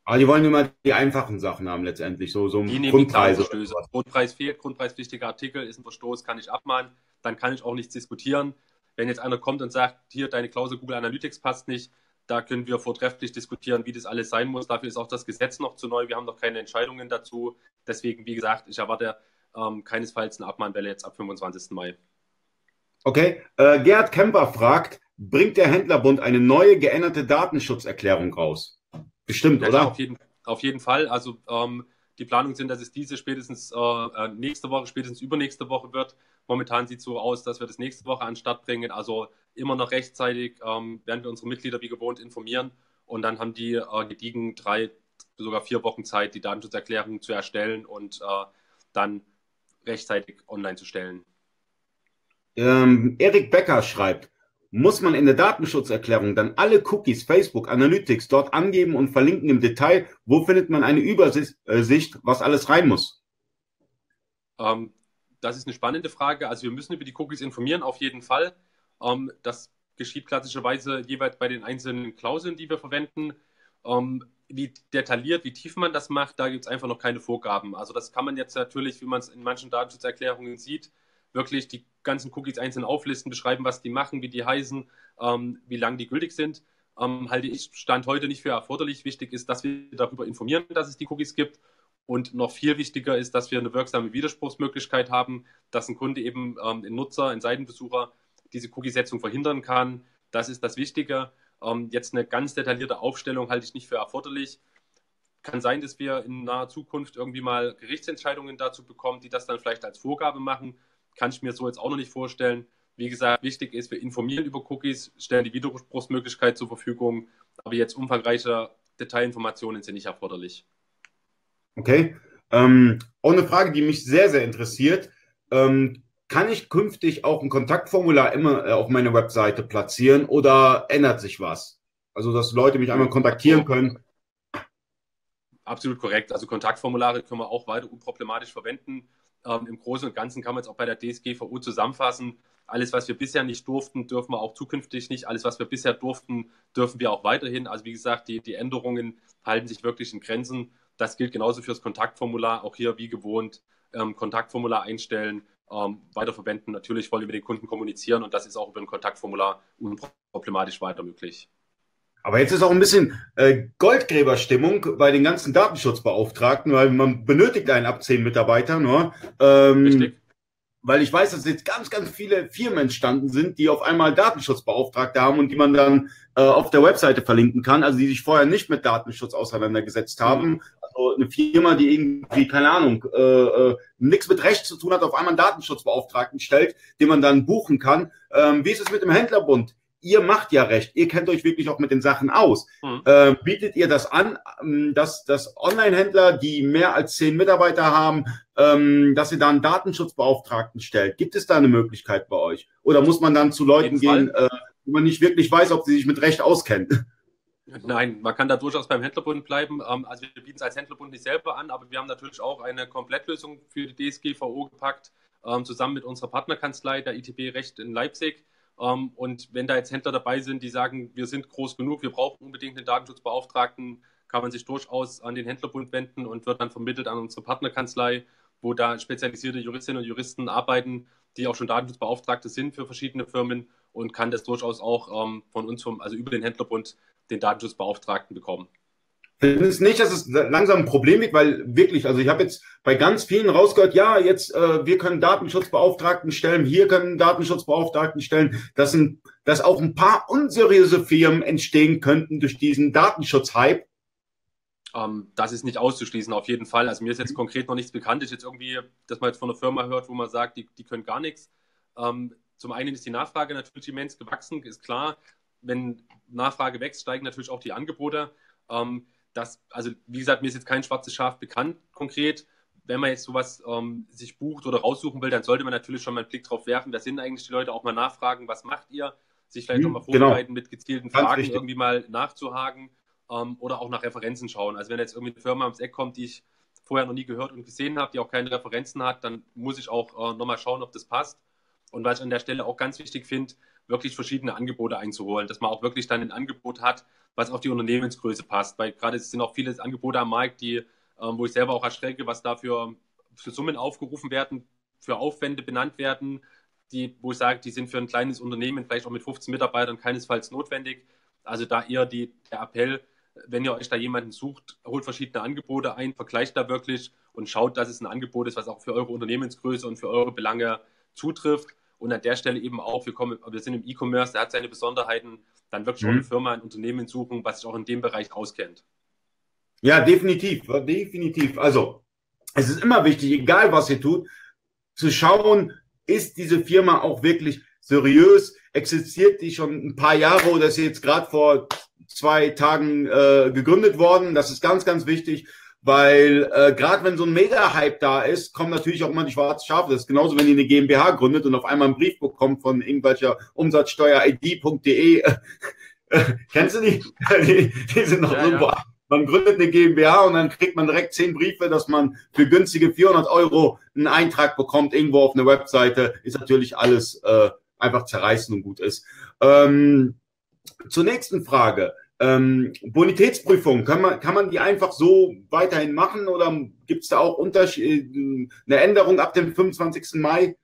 Aber die wollen immer die einfachen Sachen haben letztendlich, so, so die Grundpreise. Grundpreis fehlt, grundpreispflichtiger Artikel ist ein Verstoß, kann ich abmahnen, dann kann ich auch nichts diskutieren. Wenn jetzt einer kommt und sagt, hier, deine Klausel Google Analytics passt nicht, da können wir vortrefflich diskutieren, wie das alles sein muss. Dafür ist auch das Gesetz noch zu neu. Wir haben noch keine Entscheidungen dazu. Deswegen, wie gesagt, ich erwarte ähm, keinesfalls eine Abmahnwelle jetzt ab 25. Mai. Okay, äh, Gerhard Kemper fragt, bringt der Händlerbund eine neue geänderte Datenschutzerklärung raus? Bestimmt, ja, oder? Auf, jeden, auf jeden Fall. Also ähm, die Planungen sind, dass es diese spätestens äh, äh, nächste Woche, spätestens übernächste Woche wird. Momentan sieht es so aus, dass wir das nächste Woche an den Start bringen. Also immer noch rechtzeitig ähm, werden wir unsere Mitglieder wie gewohnt informieren. Und dann haben die äh, gediegen drei, sogar vier Wochen Zeit, die Datenschutzerklärung zu erstellen und äh, dann rechtzeitig online zu stellen. Ähm, Erik Becker schreibt, muss man in der Datenschutzerklärung dann alle Cookies, Facebook, Analytics dort angeben und verlinken im Detail? Wo findet man eine Übersicht, äh, was alles rein muss? Ähm, das ist eine spannende Frage. Also wir müssen über die Cookies informieren, auf jeden Fall. Ähm, das geschieht klassischerweise jeweils bei den einzelnen Klauseln, die wir verwenden. Ähm, wie detailliert, wie tief man das macht, da gibt es einfach noch keine Vorgaben. Also das kann man jetzt natürlich, wie man es in manchen Datenschutzerklärungen sieht, wirklich die ganzen Cookies einzeln auflisten, beschreiben, was die machen, wie die heißen, ähm, wie lange die gültig sind. Ähm, halte ich Stand heute nicht für erforderlich. Wichtig ist, dass wir darüber informieren, dass es die Cookies gibt. Und noch viel wichtiger ist, dass wir eine wirksame Widerspruchsmöglichkeit haben, dass ein Kunde eben ähm, ein Nutzer, ein Seitenbesucher diese Cookie-Setzung verhindern kann. Das ist das Wichtige. Ähm, jetzt eine ganz detaillierte Aufstellung halte ich nicht für erforderlich. Kann sein, dass wir in naher Zukunft irgendwie mal Gerichtsentscheidungen dazu bekommen, die das dann vielleicht als Vorgabe machen. Kann ich mir so jetzt auch noch nicht vorstellen. Wie gesagt, wichtig ist, wir informieren über Cookies, stellen die Widerspruchsmöglichkeit zur Verfügung, aber jetzt umfangreiche Detailinformationen sind nicht erforderlich. Okay. Ähm, auch eine Frage, die mich sehr, sehr interessiert. Ähm, kann ich künftig auch ein Kontaktformular immer äh, auf meiner Webseite platzieren oder ändert sich was? Also, dass Leute mich einmal kontaktieren können. Absolut korrekt. Also Kontaktformulare können wir auch weiter unproblematisch verwenden. Ähm, Im Großen und Ganzen kann man jetzt auch bei der DSGVO zusammenfassen. Alles, was wir bisher nicht durften, dürfen wir auch zukünftig nicht. Alles, was wir bisher durften, dürfen wir auch weiterhin. Also wie gesagt, die, die Änderungen halten sich wirklich in Grenzen. Das gilt genauso für das Kontaktformular. Auch hier wie gewohnt ähm, Kontaktformular einstellen, ähm, weiterverwenden. Natürlich wollen wir mit den Kunden kommunizieren und das ist auch über ein Kontaktformular unproblematisch weiter möglich. Aber jetzt ist auch ein bisschen äh, Goldgräberstimmung bei den ganzen Datenschutzbeauftragten, weil man benötigt einen ab zehn Mitarbeiter nur. Ähm, Richtig weil ich weiß, dass jetzt ganz, ganz viele Firmen entstanden sind, die auf einmal Datenschutzbeauftragte haben und die man dann äh, auf der Webseite verlinken kann, also die sich vorher nicht mit Datenschutz auseinandergesetzt haben. Mhm. Also eine Firma, die irgendwie, keine Ahnung, äh, äh, nichts mit Recht zu tun hat, auf einmal einen Datenschutzbeauftragten stellt, den man dann buchen kann. Ähm, wie ist es mit dem Händlerbund? Ihr macht ja recht, ihr kennt euch wirklich auch mit den Sachen aus. Mhm. Äh, bietet ihr das an, ähm, dass, dass Online-Händler, die mehr als zehn Mitarbeiter haben, ähm, dass ihr da einen Datenschutzbeauftragten stellt? Gibt es da eine Möglichkeit bei euch? Oder muss man dann zu Leuten gehen, äh, wo man nicht wirklich weiß, ob sie sich mit Recht auskennen? Nein, man kann da durchaus beim Händlerbund bleiben. Ähm, also wir bieten es als Händlerbund nicht selber an, aber wir haben natürlich auch eine Komplettlösung für die DSGVO gepackt, ähm, zusammen mit unserer Partnerkanzlei, der ITB Recht in Leipzig. Ähm, und wenn da jetzt Händler dabei sind, die sagen, wir sind groß genug, wir brauchen unbedingt einen Datenschutzbeauftragten, kann man sich durchaus an den Händlerbund wenden und wird dann vermittelt an unsere Partnerkanzlei, wo da spezialisierte Juristinnen und Juristen arbeiten, die auch schon Datenschutzbeauftragte sind für verschiedene Firmen und kann das durchaus auch ähm, von uns, vom, also über den Händlerbund, den Datenschutzbeauftragten bekommen finde es nicht, dass es langsam ein Problem wird, weil wirklich, also ich habe jetzt bei ganz vielen rausgehört, ja, jetzt äh, wir können Datenschutzbeauftragten stellen, hier können Datenschutzbeauftragten stellen, dass, ein, dass auch ein paar unseriöse Firmen entstehen könnten durch diesen Datenschutzhype. Ähm, das ist nicht auszuschließen, auf jeden Fall. Also mir ist jetzt konkret noch nichts bekannt. Ist jetzt irgendwie, dass man jetzt von einer Firma hört, wo man sagt, die, die können gar nichts. Ähm, zum einen ist die Nachfrage natürlich immens gewachsen, ist klar. Wenn Nachfrage wächst, steigen natürlich auch die Angebote. Ähm, das, also wie gesagt, mir ist jetzt kein schwarzes Schaf bekannt konkret. Wenn man jetzt sowas ähm, sich bucht oder raussuchen will, dann sollte man natürlich schon mal einen Blick drauf werfen. Wer sind eigentlich die Leute? Auch mal nachfragen, was macht ihr? Sich vielleicht hm, auch mal genau. vorbereiten, genau. mit gezielten Ganz Fragen richtig. irgendwie mal nachzuhaken ähm, oder auch nach Referenzen schauen. Also wenn jetzt irgendwie eine Firma ums Eck kommt, die ich vorher noch nie gehört und gesehen habe, die auch keine Referenzen hat, dann muss ich auch äh, nochmal schauen, ob das passt. Und was ich an der Stelle auch ganz wichtig finde, wirklich verschiedene Angebote einzuholen, dass man auch wirklich dann ein Angebot hat, was auf die Unternehmensgröße passt. Weil gerade es sind auch viele Angebote am Markt, die, ähm, wo ich selber auch erschrecke, was dafür für Summen aufgerufen werden, für Aufwände benannt werden, die, wo ich sage, die sind für ein kleines Unternehmen, vielleicht auch mit 15 Mitarbeitern, keinesfalls notwendig. Also da eher die, der Appell, wenn ihr euch da jemanden sucht, holt verschiedene Angebote ein, vergleicht da wirklich und schaut, dass es ein Angebot ist, was auch für eure Unternehmensgröße und für eure Belange zutrifft. Und an der Stelle eben auch, wir, kommen, wir sind im E-Commerce, der hat seine Besonderheiten, dann wirklich mhm. auch eine Firma, ein Unternehmen suchen, was sich auch in dem Bereich auskennt. Ja, definitiv, definitiv. Also, es ist immer wichtig, egal was ihr tut, zu schauen, ist diese Firma auch wirklich seriös? Existiert die schon ein paar Jahre oder ist sie jetzt gerade vor zwei Tagen äh, gegründet worden? Das ist ganz, ganz wichtig. Weil äh, gerade wenn so ein Mega-Hype da ist, kommen natürlich auch immer die schwarzen Schafe. Das ist genauso, wenn ihr eine GmbH gründet und auf einmal einen Brief bekommt von irgendwelcher Umsatzsteuer-ID.de. Kennst du die? die? die? sind noch ja, irgendwo. Ja. Man gründet eine GmbH und dann kriegt man direkt zehn Briefe, dass man für günstige 400 Euro einen Eintrag bekommt irgendwo auf eine Webseite. Ist natürlich alles äh, einfach zerreißen und gut ist. Ähm, zur nächsten Frage. Ähm, Bonitätsprüfung, kann man, kann man die einfach so weiterhin machen oder gibt es da auch Unterschied, eine Änderung ab dem 25. Mai?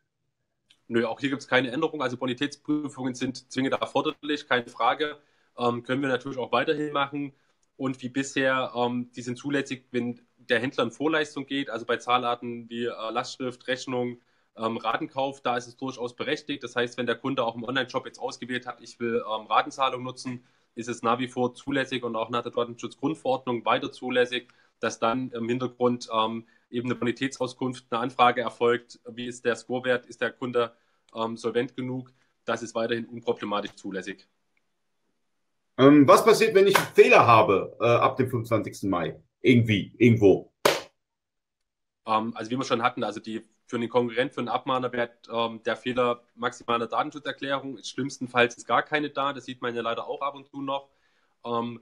Nö, auch hier gibt es keine Änderung. Also Bonitätsprüfungen sind zwingend erforderlich, keine Frage. Ähm, können wir natürlich auch weiterhin machen. Und wie bisher, ähm, die sind zulässig, wenn der Händler in Vorleistung geht, also bei Zahlarten wie äh, Lastschrift, Rechnung, ähm, Ratenkauf, da ist es durchaus berechtigt. Das heißt, wenn der Kunde auch im Online-Shop jetzt ausgewählt hat, ich will ähm, Ratenzahlung nutzen, ist es nach wie vor zulässig und auch nach der Datenschutzgrundverordnung weiter zulässig, dass dann im Hintergrund ähm, eben eine Bonitätsauskunft, eine Anfrage erfolgt, wie ist der Scorewert, ist der Kunde ähm, solvent genug, das ist weiterhin unproblematisch zulässig. Ähm, was passiert, wenn ich einen Fehler habe äh, ab dem 25. Mai? Irgendwie, irgendwo. Ähm, also wie wir schon hatten, also die für den Konkurrent, für einen Abmahner wäre ähm, der Fehler maximale Datenschutzerklärung. Schlimmstenfalls ist gar keine da. Das sieht man ja leider auch ab und zu noch. Ähm,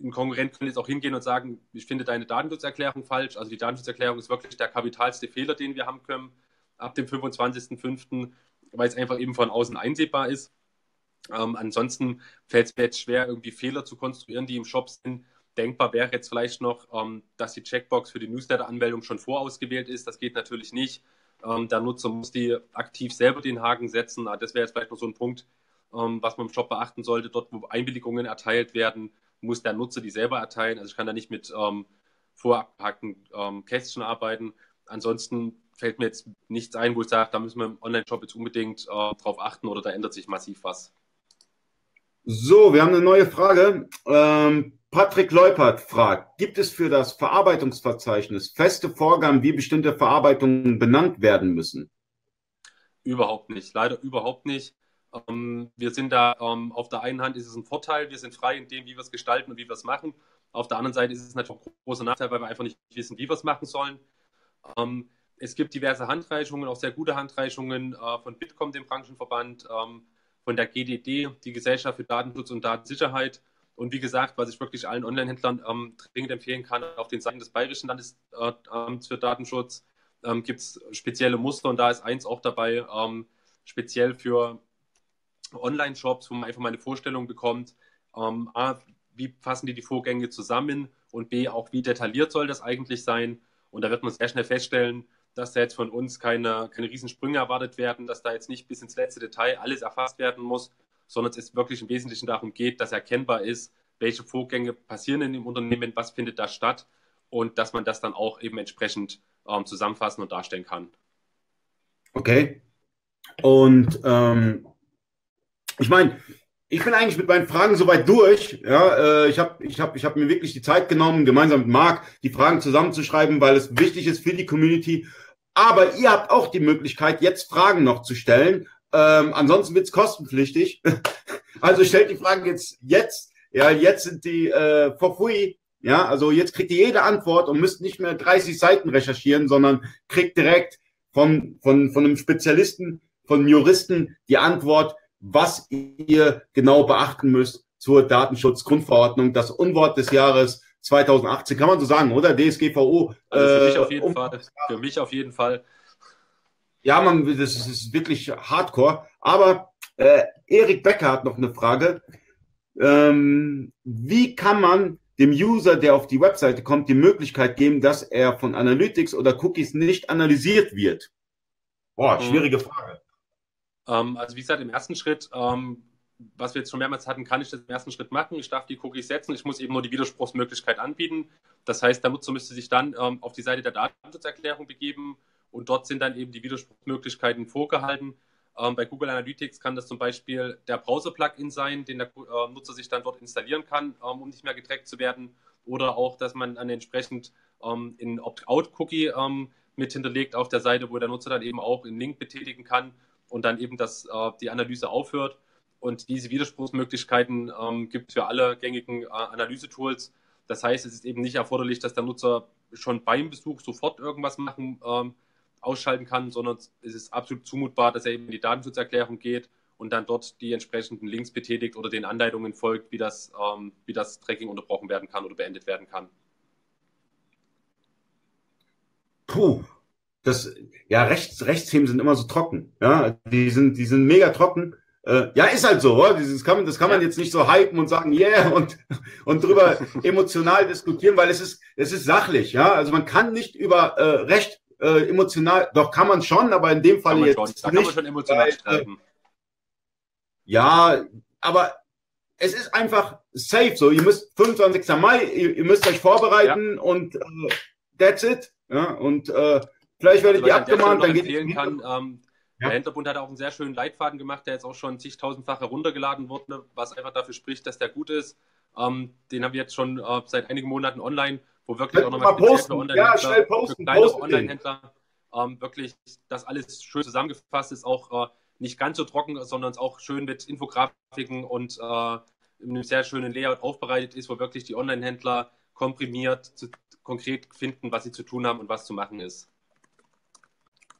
ein Konkurrent könnte jetzt auch hingehen und sagen, ich finde deine Datenschutzerklärung falsch. Also die Datenschutzerklärung ist wirklich der kapitalste Fehler, den wir haben können ab dem 25.05., weil es einfach eben von außen einsehbar ist. Ähm, ansonsten fällt es mir jetzt schwer, irgendwie Fehler zu konstruieren, die im Shop sind. Denkbar wäre jetzt vielleicht noch, ähm, dass die Checkbox für die Newsletter-Anmeldung schon vorausgewählt ist. Das geht natürlich nicht. Ähm, der Nutzer muss die aktiv selber den Haken setzen. Ah, das wäre jetzt vielleicht noch so ein Punkt, ähm, was man im Shop beachten sollte. Dort, wo Einwilligungen erteilt werden, muss der Nutzer die selber erteilen. Also ich kann da nicht mit ähm, vorabgehackten ähm, Kästchen arbeiten. Ansonsten fällt mir jetzt nichts ein, wo ich sage, da müssen wir im Online-Shop jetzt unbedingt äh, drauf achten oder da ändert sich massiv was. So, wir haben eine neue Frage. Ähm, Patrick Leupert fragt, gibt es für das Verarbeitungsverzeichnis feste Vorgaben, wie bestimmte Verarbeitungen benannt werden müssen? Überhaupt nicht, leider überhaupt nicht. Ähm, wir sind da, ähm, auf der einen Hand ist es ein Vorteil, wir sind frei in dem, wie wir es gestalten und wie wir es machen. Auf der anderen Seite ist es natürlich ein großer Nachteil, weil wir einfach nicht wissen, wie wir es machen sollen. Ähm, es gibt diverse Handreichungen, auch sehr gute Handreichungen äh, von Bitkom, dem Branchenverband, ähm, von der GDD, die Gesellschaft für Datenschutz und Datensicherheit. Und wie gesagt, was ich wirklich allen Online-Händlern ähm, dringend empfehlen kann, auf den Seiten des Bayerischen Landesamts für Datenschutz ähm, gibt es spezielle Muster und da ist eins auch dabei, ähm, speziell für Online-Shops, wo man einfach mal eine Vorstellung bekommt, ähm, A, wie fassen die die Vorgänge zusammen und B, auch wie detailliert soll das eigentlich sein. Und da wird man sehr schnell feststellen, dass da jetzt von uns keine, keine Riesensprünge erwartet werden, dass da jetzt nicht bis ins letzte Detail alles erfasst werden muss, sondern es wirklich im Wesentlichen darum geht, dass erkennbar ist, welche Vorgänge passieren in dem Unternehmen, was findet da statt und dass man das dann auch eben entsprechend ähm, zusammenfassen und darstellen kann. Okay. Und ähm, ich meine, ich bin eigentlich mit meinen Fragen soweit durch. Ja, äh, ich habe ich hab, ich hab mir wirklich die Zeit genommen, gemeinsam mit Marc die Fragen zusammenzuschreiben, weil es wichtig ist für die Community. Aber ihr habt auch die Möglichkeit, jetzt Fragen noch zu stellen. Ähm, ansonsten wird's kostenpflichtig. also stellt die Fragen jetzt jetzt. Ja, jetzt sind die äh, for free. Ja, also jetzt kriegt ihr jede Antwort und müsst nicht mehr 30 Seiten recherchieren, sondern kriegt direkt von, von, von einem Spezialisten, von einem Juristen die Antwort, was ihr genau beachten müsst zur Datenschutzgrundverordnung. Das Unwort des Jahres 2018, kann man so sagen, oder? DSGVO. Also für mich auf jeden um, Fall. Für mich auf jeden Fall. Ja, man, das ist, das ist wirklich hardcore. Aber äh, Erik Becker hat noch eine Frage. Ähm, wie kann man dem User, der auf die Webseite kommt, die Möglichkeit geben, dass er von Analytics oder Cookies nicht analysiert wird? Boah, mhm. schwierige Frage. Ähm, also wie gesagt, im ersten Schritt, ähm, was wir jetzt schon mehrmals hatten, kann ich das im ersten Schritt machen. Ich darf die Cookies setzen. Ich muss eben nur die Widerspruchsmöglichkeit anbieten. Das heißt, der Nutzer müsste sich dann ähm, auf die Seite der Datenschutzerklärung begeben und dort sind dann eben die Widerspruchsmöglichkeiten vorgehalten. Ähm, bei Google Analytics kann das zum Beispiel der Browser-Plugin sein, den der äh, Nutzer sich dann dort installieren kann, ähm, um nicht mehr getrackt zu werden. Oder auch, dass man dann entsprechend ähm, in Opt-out-Cookie ähm, mit hinterlegt auf der Seite, wo der Nutzer dann eben auch einen Link betätigen kann und dann eben das, äh, die Analyse aufhört. Und diese Widerspruchsmöglichkeiten ähm, gibt es für alle gängigen äh, Analysetools. Das heißt, es ist eben nicht erforderlich, dass der Nutzer schon beim Besuch sofort irgendwas machen ähm, ausschalten kann, sondern es ist absolut zumutbar, dass er eben in die Datenschutzerklärung geht und dann dort die entsprechenden Links betätigt oder den Anleitungen folgt, wie das, ähm, wie das Tracking unterbrochen werden kann oder beendet werden kann. Puh, das, ja, Rechts, Rechtsthemen sind immer so trocken. Ja, die sind, die sind mega trocken. Äh, ja, ist halt so, oder? Das kann, das kann man jetzt nicht so hypen und sagen, yeah, und, und drüber emotional diskutieren, weil es ist, es ist sachlich, ja. Also man kann nicht über äh, Recht äh, emotional, doch kann man schon, aber in dem Fall jetzt schon. Da nicht. kann man schon emotional weil, streiten. Äh, ja, aber es ist einfach safe so. Ihr müsst 25. Mai, ihr, ihr müsst euch vorbereiten ja. und äh, that's it. Ja, und äh, vielleicht werdet also, ihr abgemahnt, dann geht es. Kann, ähm, ja. Der Händlerbund hat auch einen sehr schönen Leitfaden gemacht, der jetzt auch schon zigtausendfach heruntergeladen wurde, was einfach dafür spricht, dass der gut ist. Ähm, den haben wir jetzt schon äh, seit einigen Monaten online wo wirklich auch nochmal posten. Online-Händler, ja, schnell posten, kleine Online-Händler ähm, wirklich das alles schön zusammengefasst ist, auch äh, nicht ganz so trocken, sondern auch schön mit Infografiken und äh, in einem sehr schönen Layout aufbereitet ist, wo wirklich die Online-Händler komprimiert zu, konkret finden, was sie zu tun haben und was zu machen ist.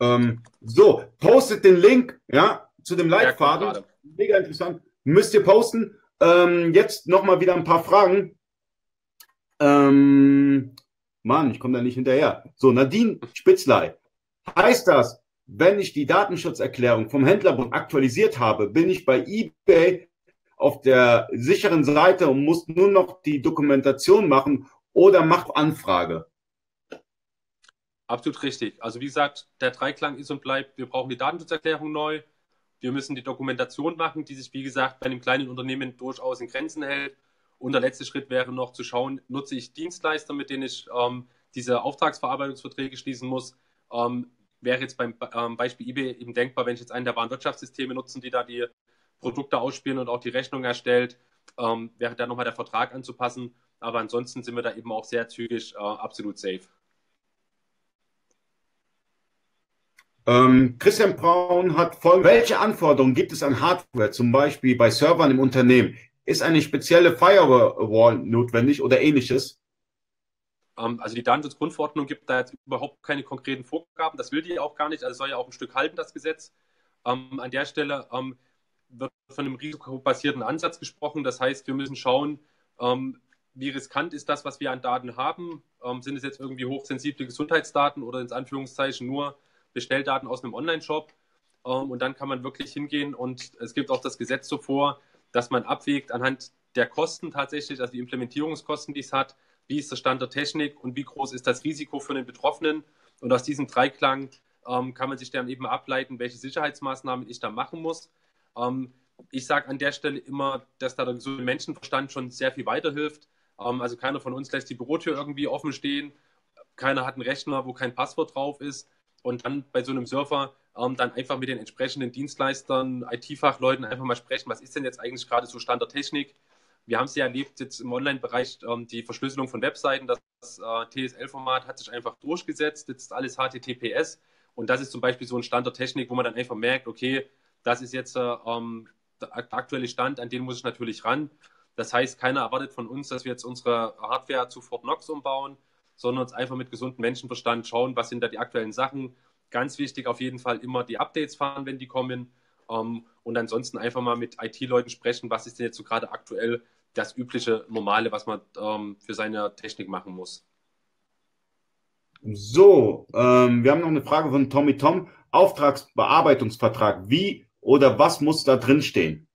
Ähm, so, postet den Link ja, zu dem Leitfaden. Mega interessant. Müsst ihr posten. Ähm, jetzt nochmal wieder ein paar Fragen. Ähm, Mann, ich komme da nicht hinterher. So, Nadine Spitzlei. Heißt das, wenn ich die Datenschutzerklärung vom Händlerbund aktualisiert habe, bin ich bei eBay auf der sicheren Seite und muss nur noch die Dokumentation machen oder macht Anfrage? Absolut richtig. Also wie gesagt, der Dreiklang ist und bleibt, wir brauchen die Datenschutzerklärung neu. Wir müssen die Dokumentation machen, die sich, wie gesagt, bei einem kleinen Unternehmen durchaus in Grenzen hält. Und der letzte Schritt wäre noch zu schauen, nutze ich Dienstleister, mit denen ich ähm, diese Auftragsverarbeitungsverträge schließen muss. Ähm, wäre jetzt beim ähm, Beispiel eBay eben denkbar, wenn ich jetzt einen der Warenwirtschaftssysteme nutzen, die da die Produkte ausspielen und auch die Rechnung erstellt, ähm, wäre da nochmal der Vertrag anzupassen. Aber ansonsten sind wir da eben auch sehr zügig äh, absolut safe. Ähm, Christian Braun hat folgende. Welche Anforderungen gibt es an Hardware, zum Beispiel bei Servern im Unternehmen? Ist eine spezielle Firewall notwendig oder ähnliches? Ähm, also die Datenschutzgrundverordnung gibt da jetzt überhaupt keine konkreten Vorgaben. Das will die auch gar nicht. Also soll ja auch ein Stück halten, das Gesetz. Ähm, an der Stelle ähm, wird von einem risikobasierten Ansatz gesprochen. Das heißt, wir müssen schauen, wie riskant ist das, was wir an Daten haben. sind es jetzt irgendwie hochsensible Gesundheitsdaten oder ins Anführungszeichen nur Bestelldaten aus einem Online-Shop? und dann kann man wirklich hingehen und es gibt auch das Gesetz so vor, dass man abwägt anhand der Kosten tatsächlich, also die Implementierungskosten, die es hat, wie ist der Stand der Technik und wie groß ist das Risiko für den Betroffenen. Und aus diesem Dreiklang ähm, kann man sich dann eben ableiten, welche Sicherheitsmaßnahmen ich da machen muss. Ähm, ich sage an der Stelle immer, dass da der gesunde Menschenverstand schon sehr viel weiterhilft. Ähm, also keiner von uns lässt die Bürotür irgendwie offen stehen. Keiner hat einen Rechner, wo kein Passwort drauf ist. Und dann bei so einem Surfer ähm, dann einfach mit den entsprechenden Dienstleistern, IT-Fachleuten einfach mal sprechen, was ist denn jetzt eigentlich gerade so Stand der Technik? Wir haben es ja erlebt jetzt im Online-Bereich, ähm, die Verschlüsselung von Webseiten, das, äh, TSL-Format hat sich einfach durchgesetzt, jetzt ist alles HTTPS und das ist zum Beispiel so ein Stand der Technik, wo man dann einfach merkt, okay, das ist jetzt äh, ähm, der aktuelle Stand, an den muss ich natürlich ran. Das heißt, keiner erwartet von uns, dass wir jetzt unsere Hardware zu Fort Knox umbauen, sondern uns einfach mit gesundem Menschenverstand schauen, was sind da die aktuellen Sachen, Ganz wichtig auf jeden Fall immer die Updates fahren, wenn die kommen. Ähm, und ansonsten einfach mal mit IT-Leuten sprechen, was ist denn jetzt so gerade aktuell das übliche, normale, was man ähm, für seine Technik machen muss. So, ähm, wir haben noch eine Frage von Tommy Tom. Auftragsbearbeitungsvertrag. Wie oder was muss da drin stehen?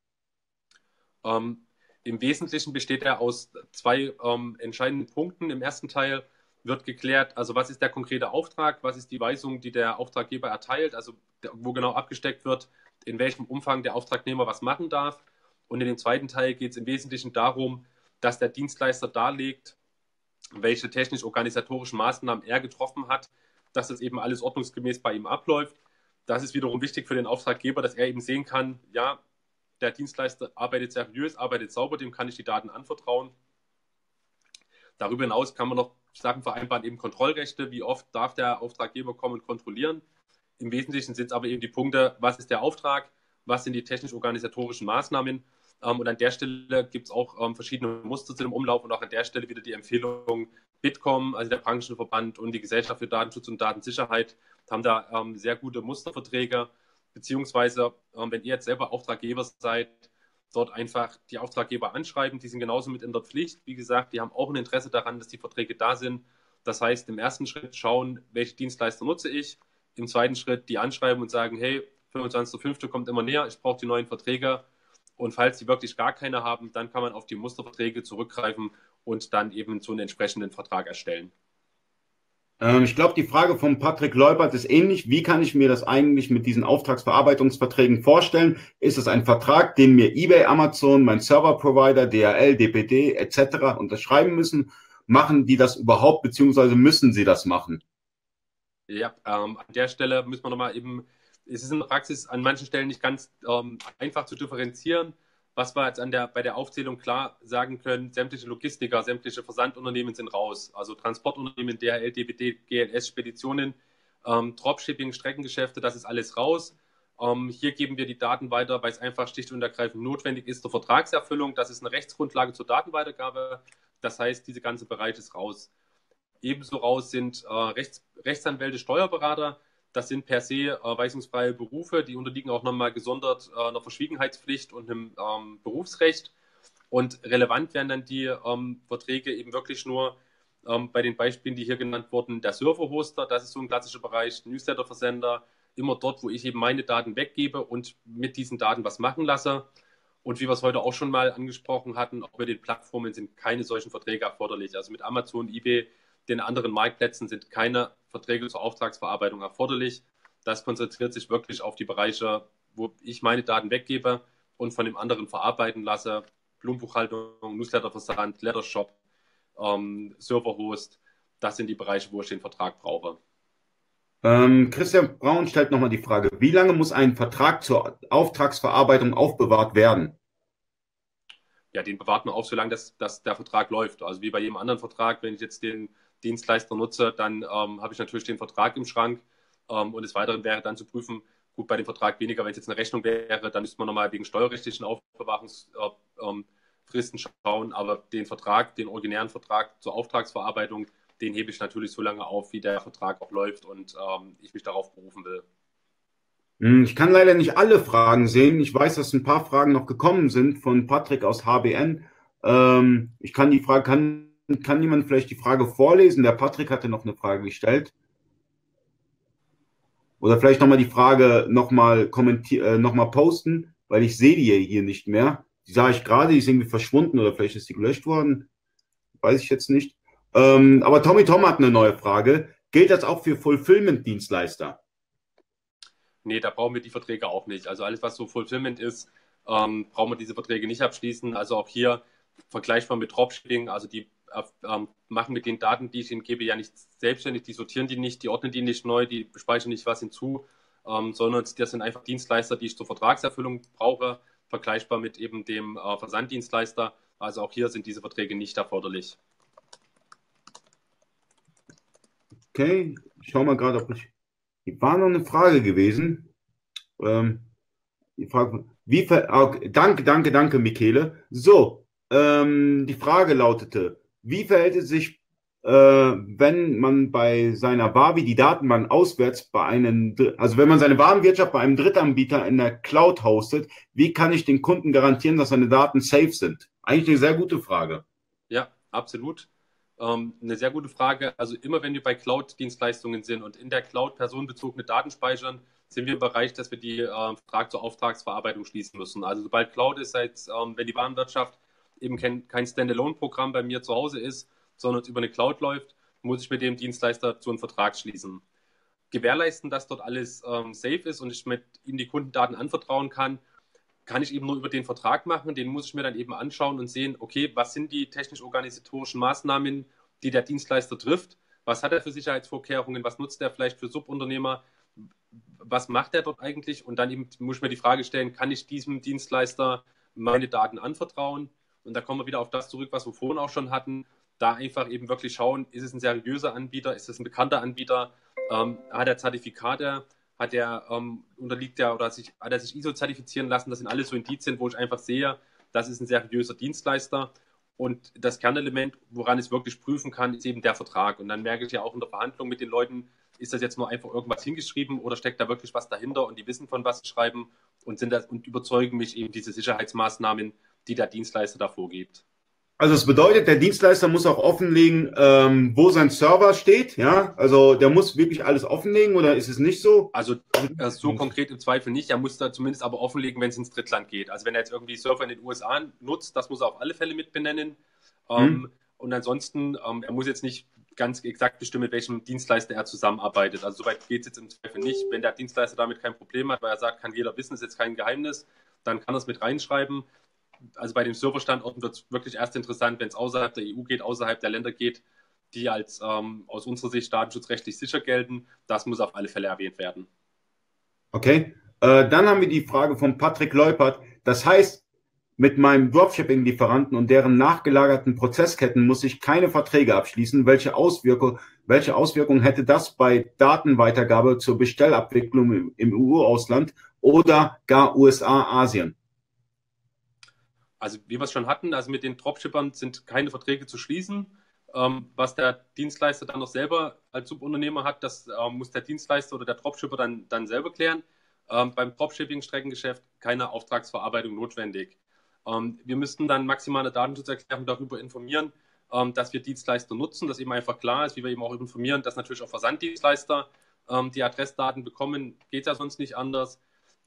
Ähm, Im Wesentlichen besteht er aus zwei entscheidenden Punkten. Im ersten Teil wird geklärt, also was ist der konkrete Auftrag, was ist die Weisung, die der Auftraggeber erteilt, also wo genau abgesteckt wird, in welchem Umfang der Auftragnehmer was machen darf. Und in dem zweiten Teil geht es im Wesentlichen darum, dass der Dienstleister darlegt, welche technisch-organisatorischen Maßnahmen er getroffen hat, dass das eben alles ordnungsgemäß bei ihm abläuft. Das ist wiederum wichtig für den Auftraggeber, dass er eben sehen kann, ja, der Dienstleister arbeitet seriös, arbeitet sauber, dem kann ich die Daten anvertrauen. Darüber hinaus kann man noch Sachen vereinbaren, eben Kontrollrechte, wie oft darf der Auftraggeber kommen und kontrollieren. Im Wesentlichen sind es aber eben die Punkte, was ist der Auftrag, was sind die technisch-organisatorischen Maßnahmen. Ähm, und an der Stelle gibt es auch ähm, verschiedene Muster zu dem Umlauf und auch an der Stelle wieder die Empfehlung, Bitkom, also der Branchenverband und die Gesellschaft für Datenschutz und Datensicherheit haben da ähm, sehr gute Musterverträge, beziehungsweise ähm, wenn ihr jetzt selber Auftraggeber seid, dort einfach die Auftraggeber anschreiben. Die sind genauso mit in der Pflicht. Wie gesagt, die haben auch ein Interesse daran, dass die Verträge da sind. Das heißt, im ersten Schritt schauen, welche Dienstleister nutze ich. Im zweiten Schritt die anschreiben und sagen, hey, 25.05. kommt immer näher, ich brauche die neuen Verträge. Und falls sie wirklich gar keine haben, dann kann man auf die Musterverträge zurückgreifen und dann eben so einen entsprechenden Vertrag erstellen. Ähm, ich glaube, die Frage von Patrick Leubert ist ähnlich. Wie kann ich mir das eigentlich mit diesen Auftragsverarbeitungsverträgen vorstellen? Ist es ein Vertrag, den mir eBay, Amazon, mein Server-Provider, DHL, DPD etc. unterschreiben müssen? Machen die das überhaupt, beziehungsweise müssen sie das machen? Ja, ähm, an der Stelle müssen wir nochmal eben, es ist in der Praxis an manchen Stellen nicht ganz ähm, einfach zu differenzieren was wir jetzt an der, bei der Aufzählung klar sagen können, sämtliche Logistiker, sämtliche Versandunternehmen sind raus. Also Transportunternehmen, DHL, DPD, GLS, Speditionen, ähm, Dropshipping, Streckengeschäfte, das ist alles raus. Ähm, hier geben wir die Daten weiter, weil es einfach schlicht und ergreifend notwendig ist zur Vertragserfüllung. Das ist eine Rechtsgrundlage zur Datenweitergabe. Das heißt, dieser ganze Bereich ist raus. Ebenso raus sind äh, Rechts, Rechtsanwälte, Steuerberater. Das sind per se äh, weisungsfreie Berufe, die unterliegen auch nochmal gesondert äh, einer Verschwiegenheitspflicht und einem ähm, Berufsrecht. Und relevant werden dann die ähm, Verträge eben wirklich nur ähm, bei den Beispielen, die hier genannt wurden, der Serverhoster, das ist so ein klassischer Bereich, Newsletterversender, immer dort, wo ich eben meine Daten weggebe und mit diesen Daten was machen lasse. Und wie wir es heute auch schon mal angesprochen hatten, auch bei den Plattformen sind keine solchen Verträge erforderlich. Also mit Amazon, eBay den anderen Marktplätzen sind keine Verträge zur Auftragsverarbeitung erforderlich. Das konzentriert sich wirklich auf die Bereiche, wo ich meine Daten weggebe und von dem anderen verarbeiten lasse. Blumenbuchhaltung, Newsletterversand, Lettershop, ähm, Serverhost. Das sind die Bereiche, wo ich den Vertrag brauche. Ähm, Christian Braun stellt nochmal die Frage, wie lange muss ein Vertrag zur Auftragsverarbeitung aufbewahrt werden? Ja, den bewahrt man auf, solange das, dass der Vertrag läuft. Also wie bei jedem anderen Vertrag, wenn ich jetzt den Dienstleister nutze, dann ähm, habe ich natürlich den Vertrag im Schrank. Ähm, und des Weiteren wäre dann zu prüfen, gut, bei dem Vertrag weniger, wenn es jetzt eine Rechnung wäre, dann müsste man nochmal wegen steuerrechtlichen Aufbewahrungsfristen äh, ähm, schauen. Aber den Vertrag, den originären Vertrag zur Auftragsverarbeitung, den hebe ich natürlich so lange auf, wie der Vertrag auch läuft und ähm, ich mich darauf berufen will. Hm, ich kann leider nicht alle Fragen sehen. Ich weiß, dass ein paar Fragen noch gekommen sind von Patrick aus HBN. Ähm, ich kann die Frage, kann kann jemand vielleicht die Frage vorlesen? Der Patrick hatte noch eine Frage gestellt. Oder vielleicht nochmal die Frage nochmal äh, noch posten, weil ich sehe die hier nicht mehr. Die sah ich gerade, die ist irgendwie verschwunden oder vielleicht ist die gelöscht worden. Weiß ich jetzt nicht. Ähm, aber Tommy Tom hat eine neue Frage. Gilt das auch für Fulfillment-Dienstleister? Nee, da brauchen wir die Verträge auch nicht. Also alles, was so Fulfillment ist, ähm, brauchen wir diese Verträge nicht abschließen. Also auch hier vergleichbar mit Dropshipping, also die ähm, machen mit den Daten, die ich ihnen gebe, ja nicht selbstständig, die sortieren die nicht, die ordnen die nicht neu, die speichern nicht was hinzu, ähm, sondern das sind einfach Dienstleister, die ich zur Vertragserfüllung brauche, vergleichbar mit eben dem äh, Versanddienstleister. Also auch hier sind diese Verträge nicht erforderlich. Okay, ich schaue mal gerade, ob ich. War noch eine Frage gewesen. Ähm, die Frage, wie ver okay, danke, danke, danke, Michele. So, ähm, die Frage lautete, wie verhält es sich, äh, wenn man bei seiner Wavi die Datenbank auswärts bei einem, also wenn man seine Warenwirtschaft bei einem Drittanbieter in der Cloud hostet, wie kann ich den Kunden garantieren, dass seine Daten safe sind? eigentlich eine sehr gute Frage. Ja, absolut. Ähm, eine sehr gute Frage. Also immer wenn wir bei Cloud-Dienstleistungen sind und in der Cloud personenbezogene Daten speichern, sind wir im Bereich, dass wir die äh, Vertrag zur Auftragsverarbeitung schließen müssen. Also sobald Cloud ist, seit, ähm, wenn die Warenwirtschaft eben kein, kein Standalone-Programm bei mir zu Hause ist, sondern über eine Cloud läuft, muss ich mit dem Dienstleister zu einem Vertrag schließen. Gewährleisten, dass dort alles ähm, safe ist und ich mit ihm die Kundendaten anvertrauen kann, kann ich eben nur über den Vertrag machen. Den muss ich mir dann eben anschauen und sehen, okay, was sind die technisch-organisatorischen Maßnahmen, die der Dienstleister trifft? Was hat er für Sicherheitsvorkehrungen? Was nutzt er vielleicht für Subunternehmer? Was macht er dort eigentlich? Und dann eben muss ich mir die Frage stellen, kann ich diesem Dienstleister meine Daten anvertrauen? Und da kommen wir wieder auf das zurück, was wir vorhin auch schon hatten. Da einfach eben wirklich schauen, ist es ein seriöser Anbieter, ist es ein bekannter Anbieter, ähm, hat er Zertifikate, hat er, ähm, unterliegt er oder sich, hat er sich ISO zertifizieren lassen. Das sind alles so Indizien, wo ich einfach sehe, das ist ein seriöser Dienstleister. Und das Kernelement, woran ich es wirklich prüfen kann, ist eben der Vertrag. Und dann merke ich ja auch in der Verhandlung mit den Leuten, ist das jetzt nur einfach irgendwas hingeschrieben oder steckt da wirklich was dahinter und die wissen, von was sie schreiben und sind das und überzeugen mich eben diese Sicherheitsmaßnahmen, die der Dienstleister da vorgibt. Also es bedeutet, der Dienstleister muss auch offenlegen, ähm, wo sein Server steht, ja? Also der muss wirklich alles offenlegen oder ist es nicht so? Also äh, so konkret im Zweifel nicht. Er muss da zumindest aber offenlegen, wenn es ins Drittland geht. Also wenn er jetzt irgendwie Server in den USA nutzt, das muss er auf alle Fälle mit benennen. Ähm, hm. Und ansonsten, ähm, er muss jetzt nicht ganz exakt bestimmen, mit welchem Dienstleister er zusammenarbeitet. Also soweit geht es jetzt im Zweifel nicht. Wenn der Dienstleister damit kein Problem hat, weil er sagt, kann jeder wissen, ist jetzt kein Geheimnis, dann kann er es mit reinschreiben also bei den Serverstandorten wird es wirklich erst interessant, wenn es außerhalb der EU geht, außerhalb der Länder geht, die als ähm, aus unserer Sicht datenschutzrechtlich sicher gelten. Das muss auf alle Fälle erwähnt werden. Okay. Äh, dann haben wir die Frage von Patrick Leupert. Das heißt, mit meinem Dropshipping-Lieferanten und deren nachgelagerten Prozessketten muss ich keine Verträge abschließen. Welche Auswirkung, welche Auswirkungen hätte das bei Datenweitergabe zur Bestellabwicklung im, EU-Ausland oder gar USA, Asien? Also wie wir es schon hatten, also mit den Dropshippern sind keine Verträge zu schließen. Ähm, was der Dienstleister dann noch selber als Subunternehmer hat, das ähm, muss der Dienstleister oder der Dropshipper dann, dann selber klären. Ähm, beim Dropshipping-Streckengeschäft keine Auftragsverarbeitung notwendig. Ähm, wir müssten dann maximale Datenschutzerklärung darüber informieren, ähm, dass wir Dienstleister nutzen, dass eben einfach klar ist, wie wir eben auch informieren, dass natürlich auch Versanddienstleister ähm, die Adressdaten bekommen, geht ja sonst nicht anders.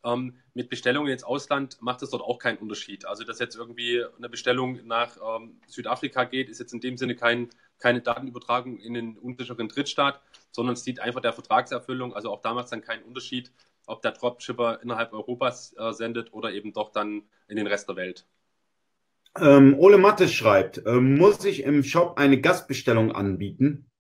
Ähm, mit Bestellungen ins Ausland macht es dort auch keinen Unterschied. Also, dass jetzt irgendwie eine Bestellung nach ähm, Südafrika geht, ist jetzt in dem Sinne kein, keine Datenübertragung in den unsicheren Drittstaat, sondern es dient einfach der Vertragserfüllung. Also auch da macht es dann keinen Unterschied, ob der Dropshipper innerhalb Europas äh, sendet oder eben doch dann in den Rest der Welt. Ähm, Ole Mattes schreibt, äh, muss ich im Shop eine Gastbestellung anbieten?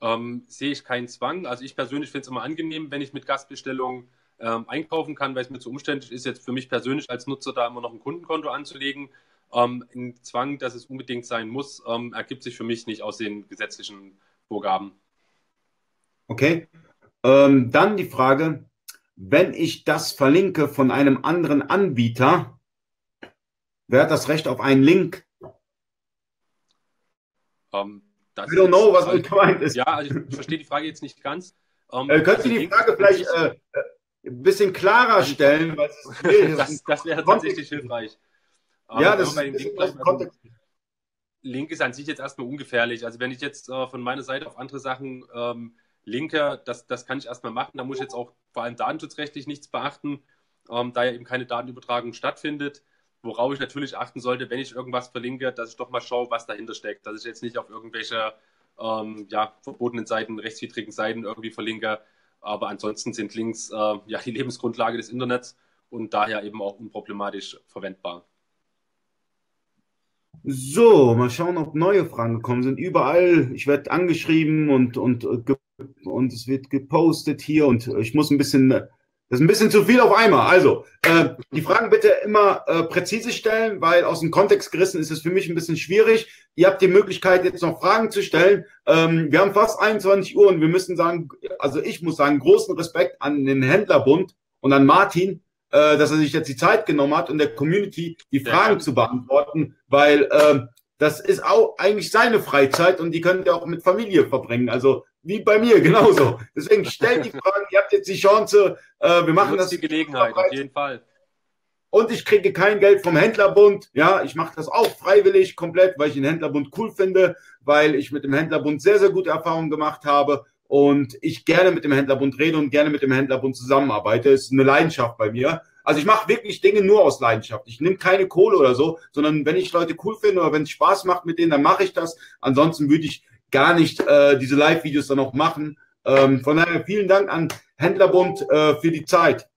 Ähm, sehe ich keinen Zwang. Also ich persönlich finde es immer angenehm, wenn ich mit Gastbestellungen ähm, einkaufen kann, weil es mir zu umständlich ist, jetzt für mich persönlich als Nutzer da immer noch ein Kundenkonto anzulegen. Ähm, ein Zwang, dass es unbedingt sein muss, ähm, ergibt sich für mich nicht aus den gesetzlichen Vorgaben. Okay. Ähm, dann die Frage, wenn ich das verlinke von einem anderen Anbieter, wer hat das Recht auf einen Link? Ähm, das I don't know, was also, gemeint ist. Ja, also ich verstehe die Frage jetzt nicht ganz. Ähm, äh, könntest du die Frage vielleicht äh, äh, ein bisschen klarer stellen? Weil es das, das wäre tatsächlich hilfreich. Aber ja, das ist Link, also, Link ist an sich jetzt erstmal ungefährlich. Also wenn ich jetzt äh, von meiner Seite auf andere Sachen ähm, linke, das, das kann ich erstmal machen. Da muss ich jetzt auch vor allem datenschutzrechtlich nichts beachten, ähm, da ja eben keine Datenübertragung stattfindet. Worauf ich natürlich achten sollte, wenn ich irgendwas verlinke, dass ich doch mal schaue, was dahinter steckt. Dass ich jetzt nicht auf irgendwelche ähm, ja, verbotenen Seiten, rechtswidrigen Seiten irgendwie verlinke. Aber ansonsten sind Links äh, ja die Lebensgrundlage des Internets und daher eben auch unproblematisch verwendbar. So, mal schauen, ob neue Fragen gekommen sind. Überall, ich werde angeschrieben und, und, und es wird gepostet hier und ich muss ein bisschen das ist ein bisschen zu viel auf einmal. Also, äh, die Fragen bitte immer äh, präzise stellen, weil aus dem Kontext gerissen ist es für mich ein bisschen schwierig. Ihr habt die Möglichkeit, jetzt noch Fragen zu stellen. Ähm, wir haben fast 21 Uhr und wir müssen sagen, also ich muss sagen, großen Respekt an den Händlerbund und an Martin, äh, dass er sich jetzt die Zeit genommen hat und der Community die Fragen ja. zu beantworten, weil äh, das ist auch eigentlich seine Freizeit und die könnt ihr auch mit Familie verbringen. Also wie bei mir, genauso. Deswegen stellt die Fragen, ihr habt jetzt die Chance, äh, wir machen das. die Gelegenheit, auf jeden Fall. Und ich kriege kein Geld vom Händlerbund. Ja, ich mache das auch freiwillig komplett, weil ich den Händlerbund cool finde, weil ich mit dem Händlerbund sehr, sehr gute Erfahrungen gemacht habe und ich gerne mit dem Händlerbund rede und gerne mit dem Händlerbund zusammenarbeite. Das ist eine Leidenschaft bei mir. Also ich mache wirklich Dinge nur aus Leidenschaft. Ich nehme keine Kohle oder so, sondern wenn ich Leute cool finde oder wenn es Spaß macht mit denen, dann mache ich das. Ansonsten würde ich gar nicht äh, diese Live-Videos dann auch machen. Ähm, von daher vielen Dank an Händlerbund äh, für die Zeit.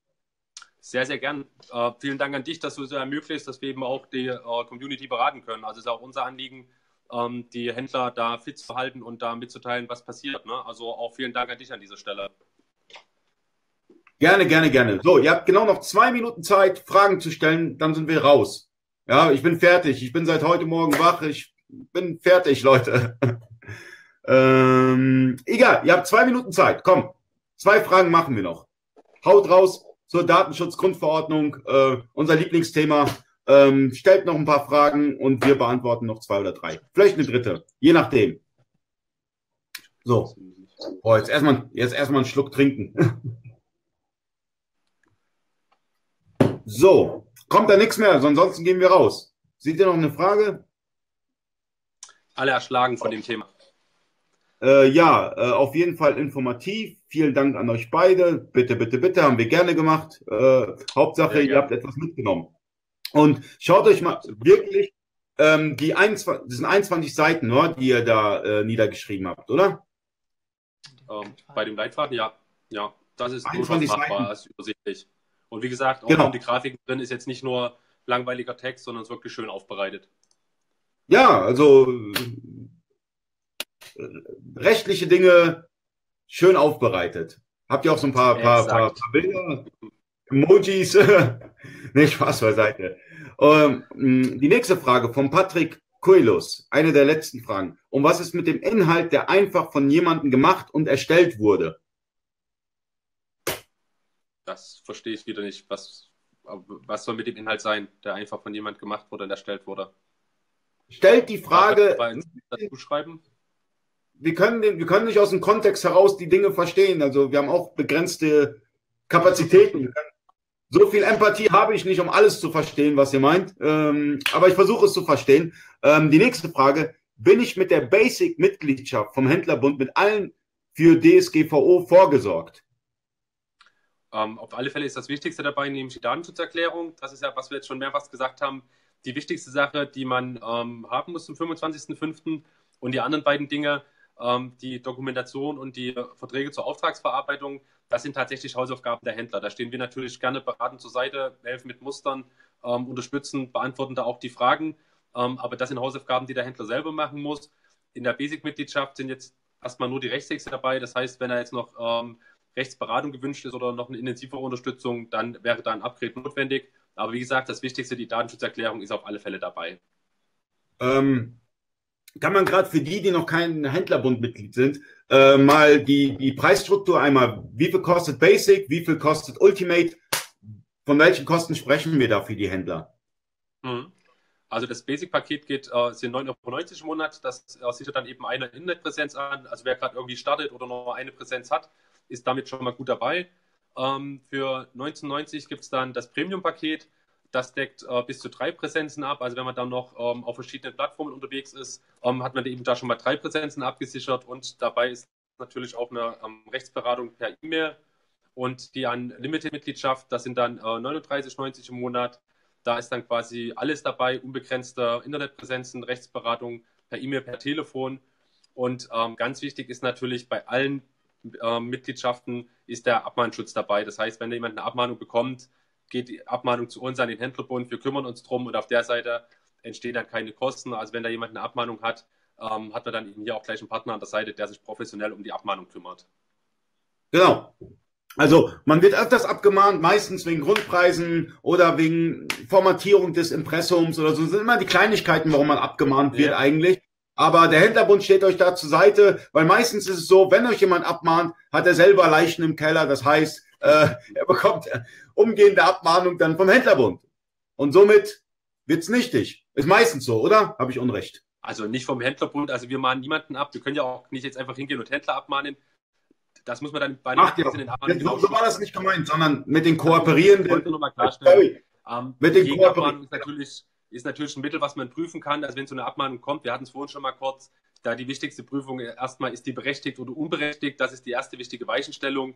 Sehr, sehr gern. Äh, vielen Dank an dich, dass du es ermöglicht, dass wir eben auch die äh, Community beraten können. Also es ist auch unser Anliegen, ähm, die Händler da fit zu halten und da mitzuteilen, was passiert. Ne? Also auch vielen Dank an dich an dieser Stelle. Gerne, gerne, gerne. So, ihr habt genau noch zwei Minuten Zeit, Fragen zu stellen, dann sind wir raus. Ja, ich bin fertig. Ich bin seit heute Morgen wach. Ich bin fertig, Leute. ähm, egal, ihr habt zwei Minuten Zeit. Komm, zwei Fragen machen wir noch. Haut raus zur Datenschutzgrundverordnung, äh, unser Lieblingsthema. Ähm, stellt noch ein paar Fragen und wir beantworten noch zwei oder drei. Vielleicht eine dritte, je nachdem. So. Oh, jetzt erstmal, jetzt erstmal einen Schluck trinken. so. Kommt da nichts mehr, ansonsten gehen wir raus. Seht ihr noch eine Frage? Alle erschlagen von dem Thema. Äh, ja, äh, auf jeden Fall informativ. Vielen Dank an euch beide. Bitte, bitte, bitte, haben wir gerne gemacht. Äh, Hauptsache, ihr habt etwas mitgenommen. Und schaut euch mal wirklich ähm, die 21, das sind 21 Seiten, nur, die ihr da äh, niedergeschrieben habt, oder? Ähm, bei dem Leitfaden, ja. Ja, das ist durchaus machbar, ist übersichtlich. Und wie gesagt, auch genau. die Grafiken drin ist jetzt nicht nur langweiliger Text, sondern es ist wirklich schön aufbereitet. Ja, also rechtliche Dinge schön aufbereitet. Habt ihr auch so ein paar, paar, paar, paar Bilder, Emojis? nee, Spaß beiseite. Ähm, die nächste Frage von Patrick Coelus, eine der letzten Fragen. Um was ist mit dem Inhalt, der einfach von jemandem gemacht und erstellt wurde? Das verstehe ich wieder nicht. Was, was soll mit dem Inhalt sein, der einfach von jemandem gemacht wurde und erstellt wurde? Stellt die Frage. Dazu schreiben? Wir können, wir können nicht aus dem Kontext heraus die Dinge verstehen. Also wir haben auch begrenzte Kapazitäten. So viel Empathie habe ich nicht, um alles zu verstehen, was ihr meint. Ähm, aber ich versuche es zu verstehen. Ähm, die nächste Frage. Bin ich mit der Basic-Mitgliedschaft vom Händlerbund mit allen für DSGVO vorgesorgt? Ähm, auf alle Fälle ist das Wichtigste dabei, nämlich die Datenschutzerklärung. Das ist ja, was wir jetzt schon mehrfach gesagt haben, die wichtigste Sache, die man ähm, haben muss zum 25.05. Und die anderen beiden Dinge, die Dokumentation und die Verträge zur Auftragsverarbeitung, das sind tatsächlich Hausaufgaben der Händler. Da stehen wir natürlich gerne beratend zur Seite, helfen mit Mustern, ähm, unterstützen, beantworten da auch die Fragen. Ähm, aber das sind Hausaufgaben, die der Händler selber machen muss. In der Basic-Mitgliedschaft sind jetzt erstmal nur die Rechtstexte dabei. Das heißt, wenn er jetzt noch ähm, Rechtsberatung gewünscht ist oder noch eine intensivere Unterstützung, dann wäre da ein Upgrade notwendig. Aber wie gesagt, das Wichtigste, die Datenschutzerklärung, ist auf alle Fälle dabei. Ähm, kann man gerade für die, die noch kein Händlerbundmitglied sind, äh, mal die, die Preisstruktur einmal, wie viel kostet Basic, wie viel kostet Ultimate, von welchen Kosten sprechen wir da für die Händler? Mhm. Also das Basic-Paket geht, äh, sind 9,90 Euro im Monat, das äh, sichert dann eben eine Internetpräsenz an. Also wer gerade irgendwie startet oder nur eine Präsenz hat, ist damit schon mal gut dabei. Ähm, für 19,90 gibt es dann das Premium-Paket. Das deckt äh, bis zu drei Präsenzen ab. Also wenn man dann noch ähm, auf verschiedenen Plattformen unterwegs ist, ähm, hat man eben da schon mal drei Präsenzen abgesichert und dabei ist natürlich auch eine ähm, Rechtsberatung per E-Mail und die Unlimited-Mitgliedschaft, das sind dann äh, 39,90 im Monat. Da ist dann quasi alles dabei, unbegrenzte Internetpräsenzen, Rechtsberatung per E-Mail, per Telefon. Und ähm, ganz wichtig ist natürlich bei allen äh, Mitgliedschaften ist der Abmahnschutz dabei. Das heißt, wenn jemand eine Abmahnung bekommt, geht die Abmahnung zu uns an den Händlerbund, wir kümmern uns drum und auf der Seite entstehen dann keine Kosten. Also wenn da jemand eine Abmahnung hat, ähm, hat man dann eben hier auch gleich einen Partner an der Seite, der sich professionell um die Abmahnung kümmert. Genau. Also man wird öfters abgemahnt, meistens wegen Grundpreisen oder wegen Formatierung des Impressums oder so. Das sind immer die Kleinigkeiten, warum man abgemahnt wird ja. eigentlich. Aber der Händlerbund steht euch da zur Seite, weil meistens ist es so, wenn euch jemand abmahnt, hat er selber Leichen im Keller. Das heißt, äh, er bekommt umgehende Abmahnung dann vom Händlerbund. Und somit wird's nichtig. Ist meistens so, oder? Habe ich Unrecht? Also nicht vom Händlerbund. Also wir mahnen niemanden ab. Wir können ja auch nicht jetzt einfach hingehen und Händler abmahnen. Das muss man dann bei den Ach, ja. so, so war das nicht gemeint, sondern mit den Kooperierenden. Ich wollte nur mal klarstellen. Ähm, Mit den Gegenabmahnung ist natürlich, ist natürlich ein Mittel, was man prüfen kann. Also wenn so eine Abmahnung kommt, wir hatten es vorhin schon mal kurz, da die wichtigste Prüfung erstmal ist die berechtigt oder unberechtigt. Das ist die erste wichtige Weichenstellung.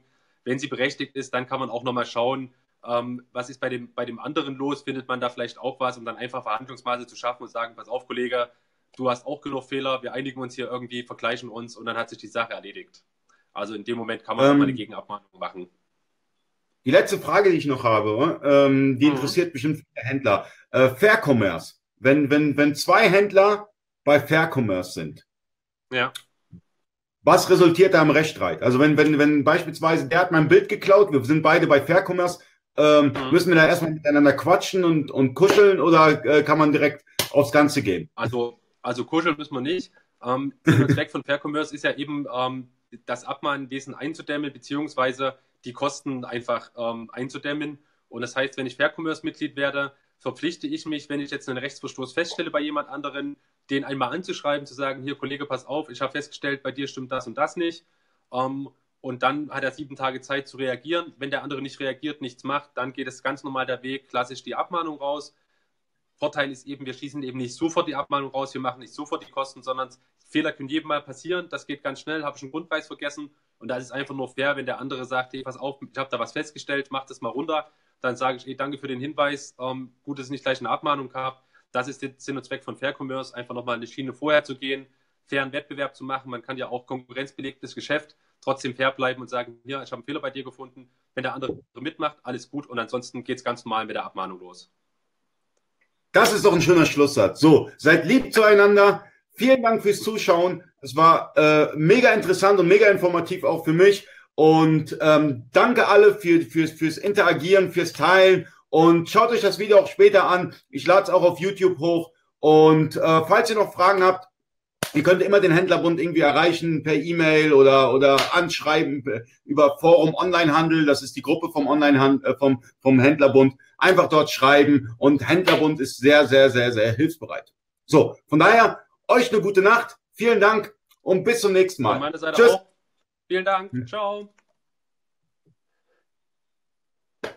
Wenn sie berechtigt ist, dann kann man auch nochmal schauen, ähm, was ist bei dem, bei dem anderen los, findet man da vielleicht auch was, um dann einfach Verhandlungsmaße zu schaffen und sagen, pass auf, Kollege, du hast auch genug Fehler, wir einigen uns hier irgendwie, vergleichen uns und dann hat sich die Sache erledigt. Also in dem Moment kann man ähm, mal eine Gegenabmahnung machen. Die letzte Frage, die ich noch habe, ähm, die mhm. interessiert bestimmt viele Händler. Äh, Fair Commerce. Wenn, wenn, wenn zwei Händler bei Fair Commerce sind, ja. Was resultiert da im Rechtsstreit? Also wenn, wenn, wenn beispielsweise der hat mein Bild geklaut, wir sind beide bei Fair Commerce, ähm, mhm. müssen wir da erstmal miteinander quatschen und, und kuscheln oder äh, kann man direkt aufs Ganze gehen? Also, also kuscheln müssen wir nicht. Ähm, der Zweck von Fair Commerce ist ja eben, ähm, das Abmahnwesen einzudämmen, beziehungsweise die Kosten einfach ähm, einzudämmen. Und das heißt, wenn ich Fair Commerce-Mitglied werde, verpflichte ich mich, wenn ich jetzt einen Rechtsverstoß feststelle bei jemand anderen, den einmal anzuschreiben, zu sagen, hier Kollege, pass auf, ich habe festgestellt, bei dir stimmt das und das nicht. Ähm, und dann hat er sieben Tage Zeit zu reagieren. Wenn der andere nicht reagiert, nichts macht, dann geht es ganz normal der Weg, klassisch die Abmahnung raus. Vorteil ist eben, wir schließen eben nicht sofort die Abmahnung raus, wir machen nicht sofort die Kosten, sondern Fehler können jedem mal passieren. Das geht ganz schnell, habe ich einen Grundpreis vergessen. Und da ist es einfach nur fair, wenn der andere sagt, hey, pass auf, ich habe da was festgestellt, mach das mal runter. Dann sage ich, hey, danke für den Hinweis. Ähm, gut, dass es nicht gleich eine Abmahnung gab. Das ist der Sinn und Zweck von Fair Commerce, einfach nochmal eine Schiene vorher zu gehen, fairen Wettbewerb zu machen. Man kann ja auch konkurrenzbelegtes Geschäft trotzdem fair bleiben und sagen, hier, ich habe einen Fehler bei dir gefunden. Wenn der andere mitmacht, alles gut. Und ansonsten geht es ganz normal mit der Abmahnung los. Das ist doch ein schöner Schlusssatz. So, seid lieb zueinander. Vielen Dank fürs Zuschauen. Es war äh, mega interessant und mega informativ auch für mich. Und ähm, danke alle für, fürs, fürs Interagieren, fürs Teilen. Und schaut euch das Video auch später an. Ich lade es auch auf YouTube hoch. Und äh, falls ihr noch Fragen habt, Ihr könnt immer den Händlerbund irgendwie erreichen per E-Mail oder, oder anschreiben über Forum Onlinehandel. Das ist die Gruppe vom Onlinehandel, äh, vom, vom Händlerbund. Einfach dort schreiben und Händlerbund ist sehr, sehr, sehr, sehr hilfsbereit. So, von daher euch eine gute Nacht. Vielen Dank und bis zum nächsten Mal. Tschüss. Auch. Vielen Dank. Ciao.